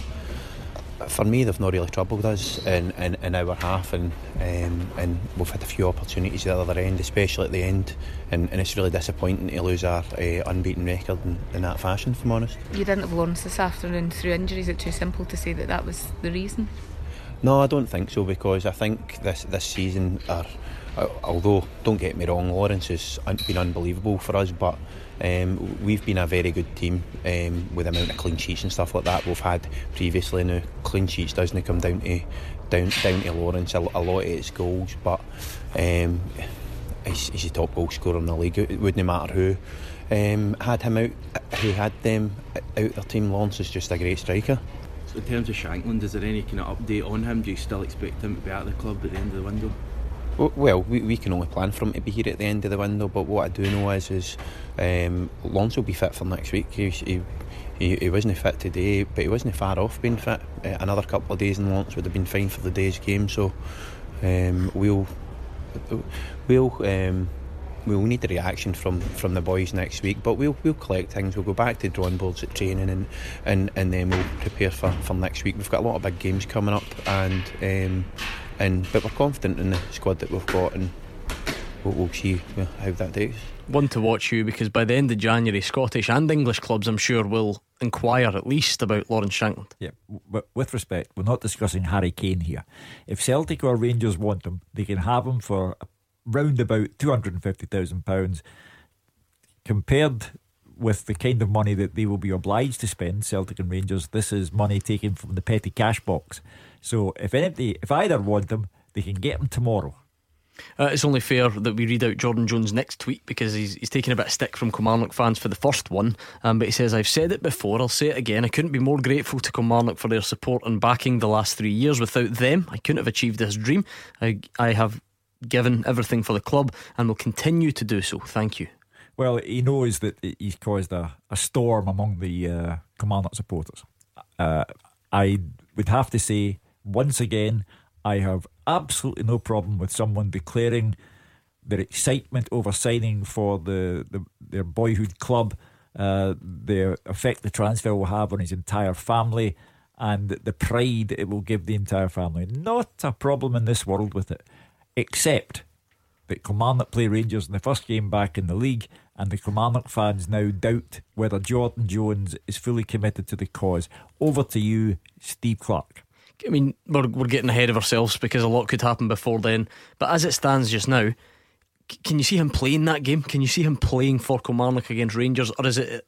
for me, they've not really troubled us in, in, in our half, and um, and we've had a few opportunities at the other end, especially at the end. And, and it's really disappointing to lose our uh, unbeaten record in, in that fashion, if I'm honest. You didn't have Lawrence this afternoon through injury. Is it too simple to say that that was the reason? No, I don't think so because I think this this season, are, uh, although don't get me wrong, Lawrence has been unbelievable for us, but um, we've been a very good team um, with the amount of clean sheets and stuff like that we've had previously. Now clean sheets doesn't come down to down down to Lawrence. A, lot of it's goals, but um, he's, he's the top goal scorer in the league. It wouldn't matter who. Um, had him out, who had them out their team. Lawrence is just a great striker. So in terms of Shankland, is there any kind of update on him? Do you still expect him to be at the club at the end of the window? Well, we, we can only plan for him to be here at the end of the window, but what I do know is is um, Lawrence will be fit for next week. He, he, he, he wasn't fit today, but he wasn't far off being fit. Uh, another couple of days and Lawrence would have been fine for the day's game. So um, we'll we'll um, we'll need a reaction from, from the boys next week, but we'll we'll collect things. We'll go back to drawing boards at training and, and, and then we'll prepare for, for next week. We've got a lot of big games coming up, and um, and but we're confident in the squad that we've got, and we'll, we'll see uh, how that takes. One to watch you because by the end of January, Scottish and English clubs, I'm sure, will inquire at least about Lawrence Shankland. Yeah, but with respect, we're not discussing Harry Kane here. If Celtic or Rangers want him, they can have him for round about two hundred and fifty thousand pounds. Compared with the kind of money that they will be obliged to spend, Celtic and Rangers, this is money taken from the petty cash box. So if anybody, if either want them, they can get them tomorrow. Uh, it's only fair that we read out Jordan Jones' next tweet because he's, he's taking a bit of stick from Kilmarnock fans for the first one. Um, but he says, I've said it before, I'll say it again. I couldn't be more grateful to Kilmarnock for their support and backing the last three years. Without them, I couldn't have achieved this dream. I, I have given everything for the club and will continue to do so. Thank you. Well, he knows that he's caused a, a storm among the uh, Kilmarnock supporters. Uh, I would have to say, once again, I have absolutely no problem with someone declaring their excitement over signing for the, the their boyhood club, uh, the effect the transfer will have on his entire family, and the pride it will give the entire family. Not a problem in this world with it, except that Kilmarnock play Rangers in the first game back in the league, and the Kilmarnock fans now doubt whether Jordan Jones is fully committed to the cause. Over to you, Steve Clarke. I mean, we're, we're getting ahead of ourselves because a lot could happen before then. But as it stands just now, can you see him playing that game? Can you see him playing for Kilmarnock against Rangers? Or is it,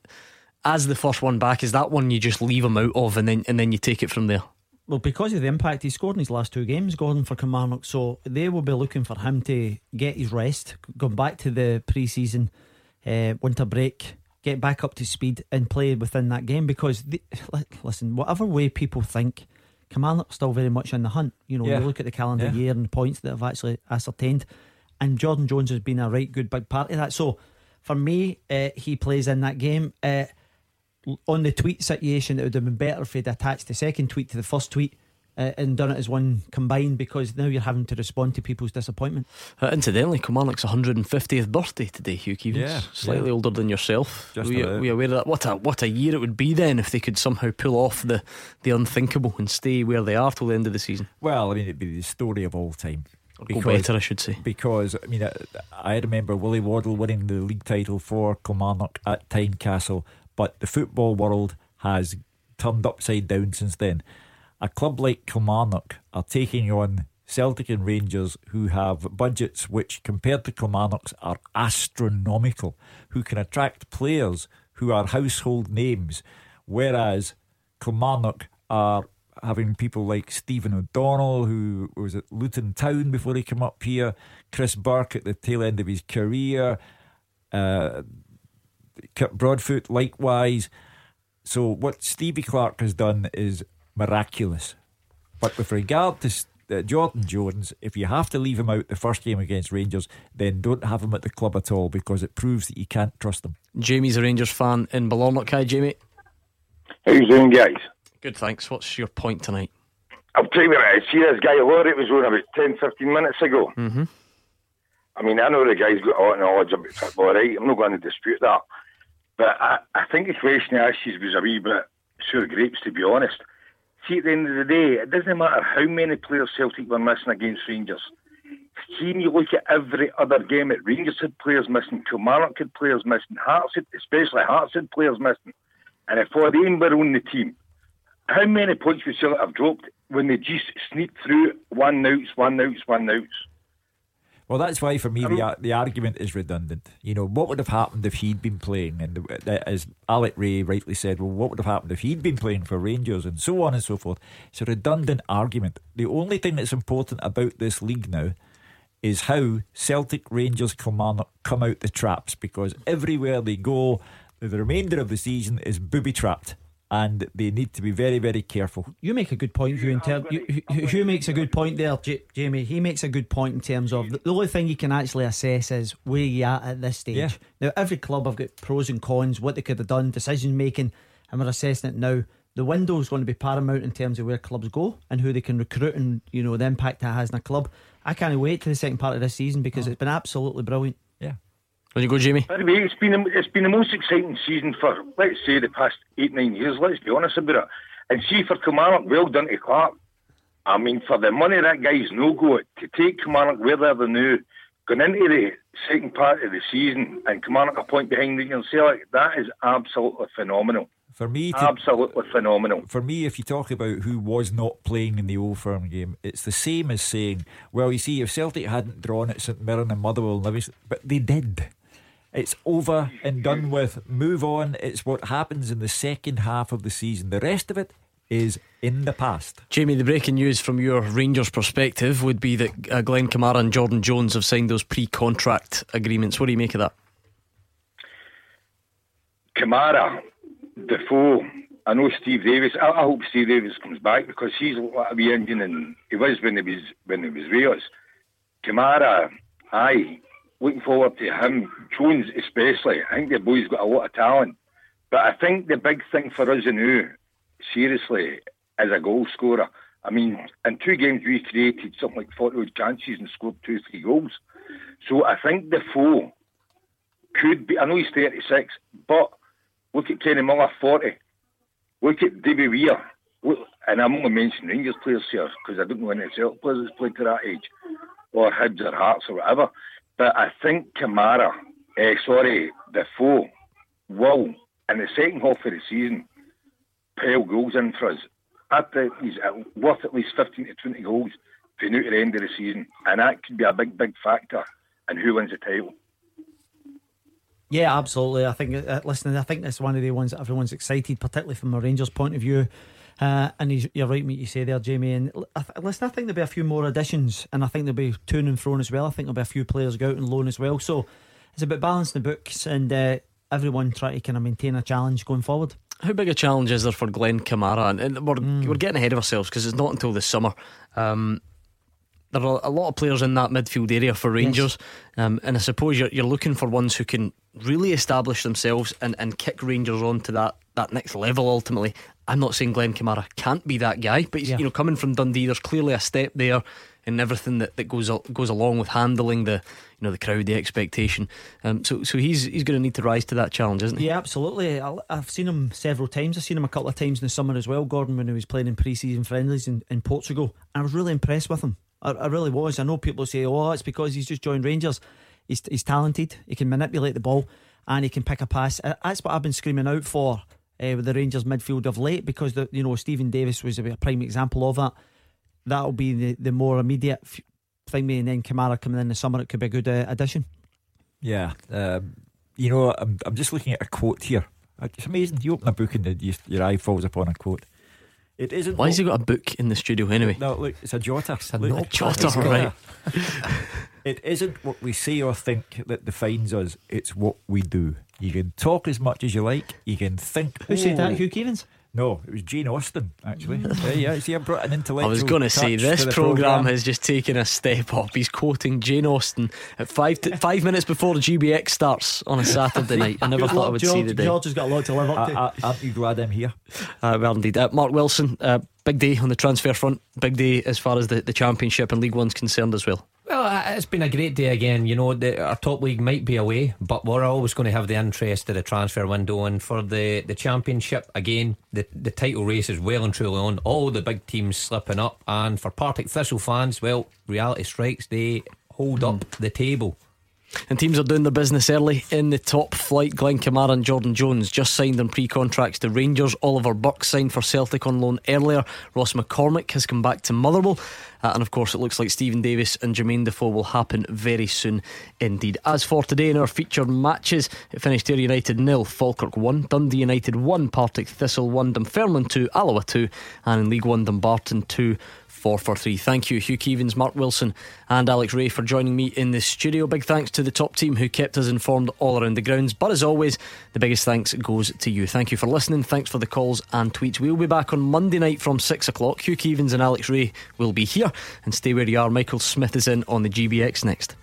as the first one back, is that one you just leave him out of and then, and then you take it from there? Well, because of the impact he scored in his last two games, Gordon for Kilmarnock, so they will be looking for him to get his rest, go back to the pre-season uh, winter break, get back up to speed, and play within that game. Because the, listen, whatever way people think, Kilmarnock's still very much in the hunt. You know, Yeah. you look at the calendar Yeah. year and the points that have actually ascertained, and Jordan Jones has been a right good big part of that. So, for me, uh, he plays in that game. Uh, on the tweet situation, it would have been better if he'd attached the second tweet to the first tweet uh, and done it as one combined because now you're having to respond to people's disappointment. Uh, incidentally, Kilmarnock's 150th birthday today, Hugh Keevins. Yeah, Slightly yeah. older than yourself. Just we, we aware of that? What a what a year it would be then if they could somehow pull off the, the unthinkable and stay where they are till the end of the season. Well, I mean, it'd be the story of all time. go better, I should say. Because, I mean, I, I remember Willie Waddell winning the league title for Kilmarnock at Tynecastle, but the football world has turned upside down since then. A club like Kilmarnock are taking on Celtic and Rangers who have budgets which, compared to Kilmarnock's, are astronomical, who can attract players who are household names, whereas Kilmarnock are having people like Stephen O'Donnell, who was at Luton Town before he came up here, Chris Burke at the tail end of his career, uh, Broadfoot likewise. So what Stevie Clarke has done is miraculous. But with regard to uh, Jordan Jones, if you have to leave him out the first game against Rangers, then don't have him at the club at all because it proves that you can't trust him. Jamie's a Rangers fan in Ballarnock. Hi, Jamie. How you doing, guys? Good, thanks. What's your point tonight? I'll tell you what it is. See this guy Laurie was on about 10, 15 minutes ago. Mm-hmm. I mean, I know the guy's got a lot of knowledge about football, right? I'm not going to dispute that. But I, I think the question he asked you was a wee bit sour grapes, to be honest. See, at the end of the day, it doesn't matter how many players Celtic were missing against Rangers. See, when you look at every other game at Rangers had players missing, Kilmarnock had players missing, Hearts had, especially Hearts had players missing. And if them were on the team, how many points would Celtic have dropped when they just sneaked through one outs, one outs, one outs? Well, that's why for me the um, the argument is redundant. You know, what would have happened if he'd been playing? And uh, the, as Alec Rae rightly said, well, what would have happened if he'd been playing for Rangers and so on and so forth? It's a redundant argument. The only thing that's important about this league now is how Celtic, Rangers, Kilmarnock come out the traps because everywhere they go, the remainder of the season is booby trapped. And they need to be very, very careful. You make a good point, Hugh. In term, you, Hugh- Hugh makes a good point there, J- Jamie. He makes a good point in terms of the, the only thing you can actually assess is where you at at this stage. Yeah. Now, every club have got pros and cons, what they could have done, decision making, and we're assessing it now. The window is going to be paramount in terms of where clubs go and who they can recruit, and you know the impact that has in a club. I can't wait to the second part of this season because oh. it's been absolutely brilliant. Yeah. When you go, Jamie? Anyway, it's been the- it's been the most exciting season for let's say the past eight nine years. Let's be honest about it. And see for Kilmarnock, well done to Clarke. I mean, for the money that guy's no go to take Kilmarnock where they're the new, going into the second part of the season and Kilmarnock a point behind Rangers Celtic, that is absolutely phenomenal. For me, to, Absolutely phenomenal. For me, if you talk about who was not playing in the Old Firm game, it's the same as saying, well, you see, if Celtic hadn't drawn at St Mirren and Motherwell and Livingston, but they did. It's over and done with. Move on. It's what happens in the second half of the season. The rest of it is in the past. Jamie, the breaking news from your Rangers perspective would be that uh, Glenn Kamara and Jordan Jones have signed those pre contract agreements. What do you make of that? Kamara, Defoe, I know Steve Davis. I, I hope Steve Davis comes back because he's a wee engine and he was when he was when he was with us. Kamara, aye, looking forward to him. Jones especially. I think the boy's got a lot of talent. But I think the big thing for us now, seriously, as a goal scorer. I mean, in two games we created something like 40 odd chances and scored two, three goals. So I think Defoe could be, I know he's 36, but look at Kenny Miller, 40. Look at Davy Weir. Look, and I'm only mentioning Rangers players here because I don't know any Celtic players that's played to that age, or Hibs or Hearts or whatever. But I think Kamara, eh, sorry, Defoe, will in the second half of the season pile goals in for us. I think he's worth at least 15 to 20 goals for now to the end of the season, and that could be a big, big factor in who wins the title. Yeah, absolutely. I think, uh, listen, I think that's one of the ones that everyone's excited, particularly from a Rangers point of view. Uh, and he's, you're right, mate, you say there, Jamie. And I th- listen, I think there'll be a few more additions, and I think there'll be to and fro as well. I think there'll be a few players go out and loan as well. So it's about balancing the books and uh, everyone try to kind of maintain a challenge going forward. How big a challenge is there for Glenn Kamara? And, and we're, Hmm. we're getting ahead of ourselves because it's not until the summer. Um, there are a lot of players in that midfield area for Rangers, um, and I suppose you're, you're looking for ones who can really establish themselves and, and kick Rangers on to that, that next level ultimately. I'm not saying Glenn Kamara can't be that guy, but he's, Yeah. you know, coming from Dundee, there's clearly a step there in everything that, that goes goes along with handling the you know the crowd, the expectation. Um, so so he's he's going to need to rise to that challenge, isn't he? Yeah, absolutely. I- I've seen him several times. I've seen him a couple of times in the summer as well, Gordon, when he was playing in pre season friendlies in, in Portugal. I was really impressed with him. I, I really was. I know people say, oh, it's because he's just joined Rangers. He's, he's talented, he can manipulate the ball, and he can pick a pass. Uh, That's what I've been screaming out for uh, with the Rangers midfield of late because, the, you know, Steven Davis was a prime example of that. That'll be the, the more immediate thing, and then Kamara coming in the summer, it could be a good uh, addition. Yeah, um, you know, I'm, I'm just looking at a quote here. It's amazing. You open a book and the, you, your eye falls upon a quote. It isn't. Why has he got a book in the studio anyway? No, look, it's a jotter. It's a notepad. Jotter, right. it isn't what we say or think that defines us. It's what we do. You can talk as much as you like. You can think. Who said that? "Oh." Hugh Keevins? No, it was Jane Austen actually. yeah, yeah. See, I brought an intellectual. I was going to say this to the program has just taken a step up. He's quoting Jane Austen at five to, five minutes before the GBX starts on a Saturday night. I never thought I would George. see the day. George has got a lot to live up to. Uh, uh, aren't you glad I'm here? Uh, well, indeed. Uh, Mark Wilson, uh, big day on the transfer front. Big day as far as the, the Championship and League One's concerned as well. Well, it's been a great day again. You know, the, our top league might be away, but we're always going to have the interest of the transfer window. And for the, the championship, again, the, the title race is well and truly on. All the big teams slipping up. And for Partick Thistle fans, well, reality strikes. They hold up mm. the table. And teams are doing their business early in the top flight. Glenn Kamara and Jordan Jones just signed on pre contracts to Rangers. Oliver Burke signed for Celtic on loan earlier. Ross McCormack has come back to Motherwell. Uh, and of course, it looks like Steven Davis and Jermaine Defoe will happen very soon indeed. As for today in our featured matches, it finished Ayr United nil, Falkirk 1, Dundee United 1, Partick Thistle 1, Dunfermline 2, Alloa 2, and in League 1, Dumbarton 2. Four for three. Thank you, Hugh Keevins, Mark Wilson, and Alex Rae for joining me in the studio. Big thanks to the top team who kept us informed all around the grounds. But as always, the biggest thanks goes to you. Thank you for listening. Thanks for the calls and tweets. We'll be back on Monday night from six o'clock. Hugh Keevins and Alex Rae will be here. And stay where you are. Michael Smith is in on the GBX next.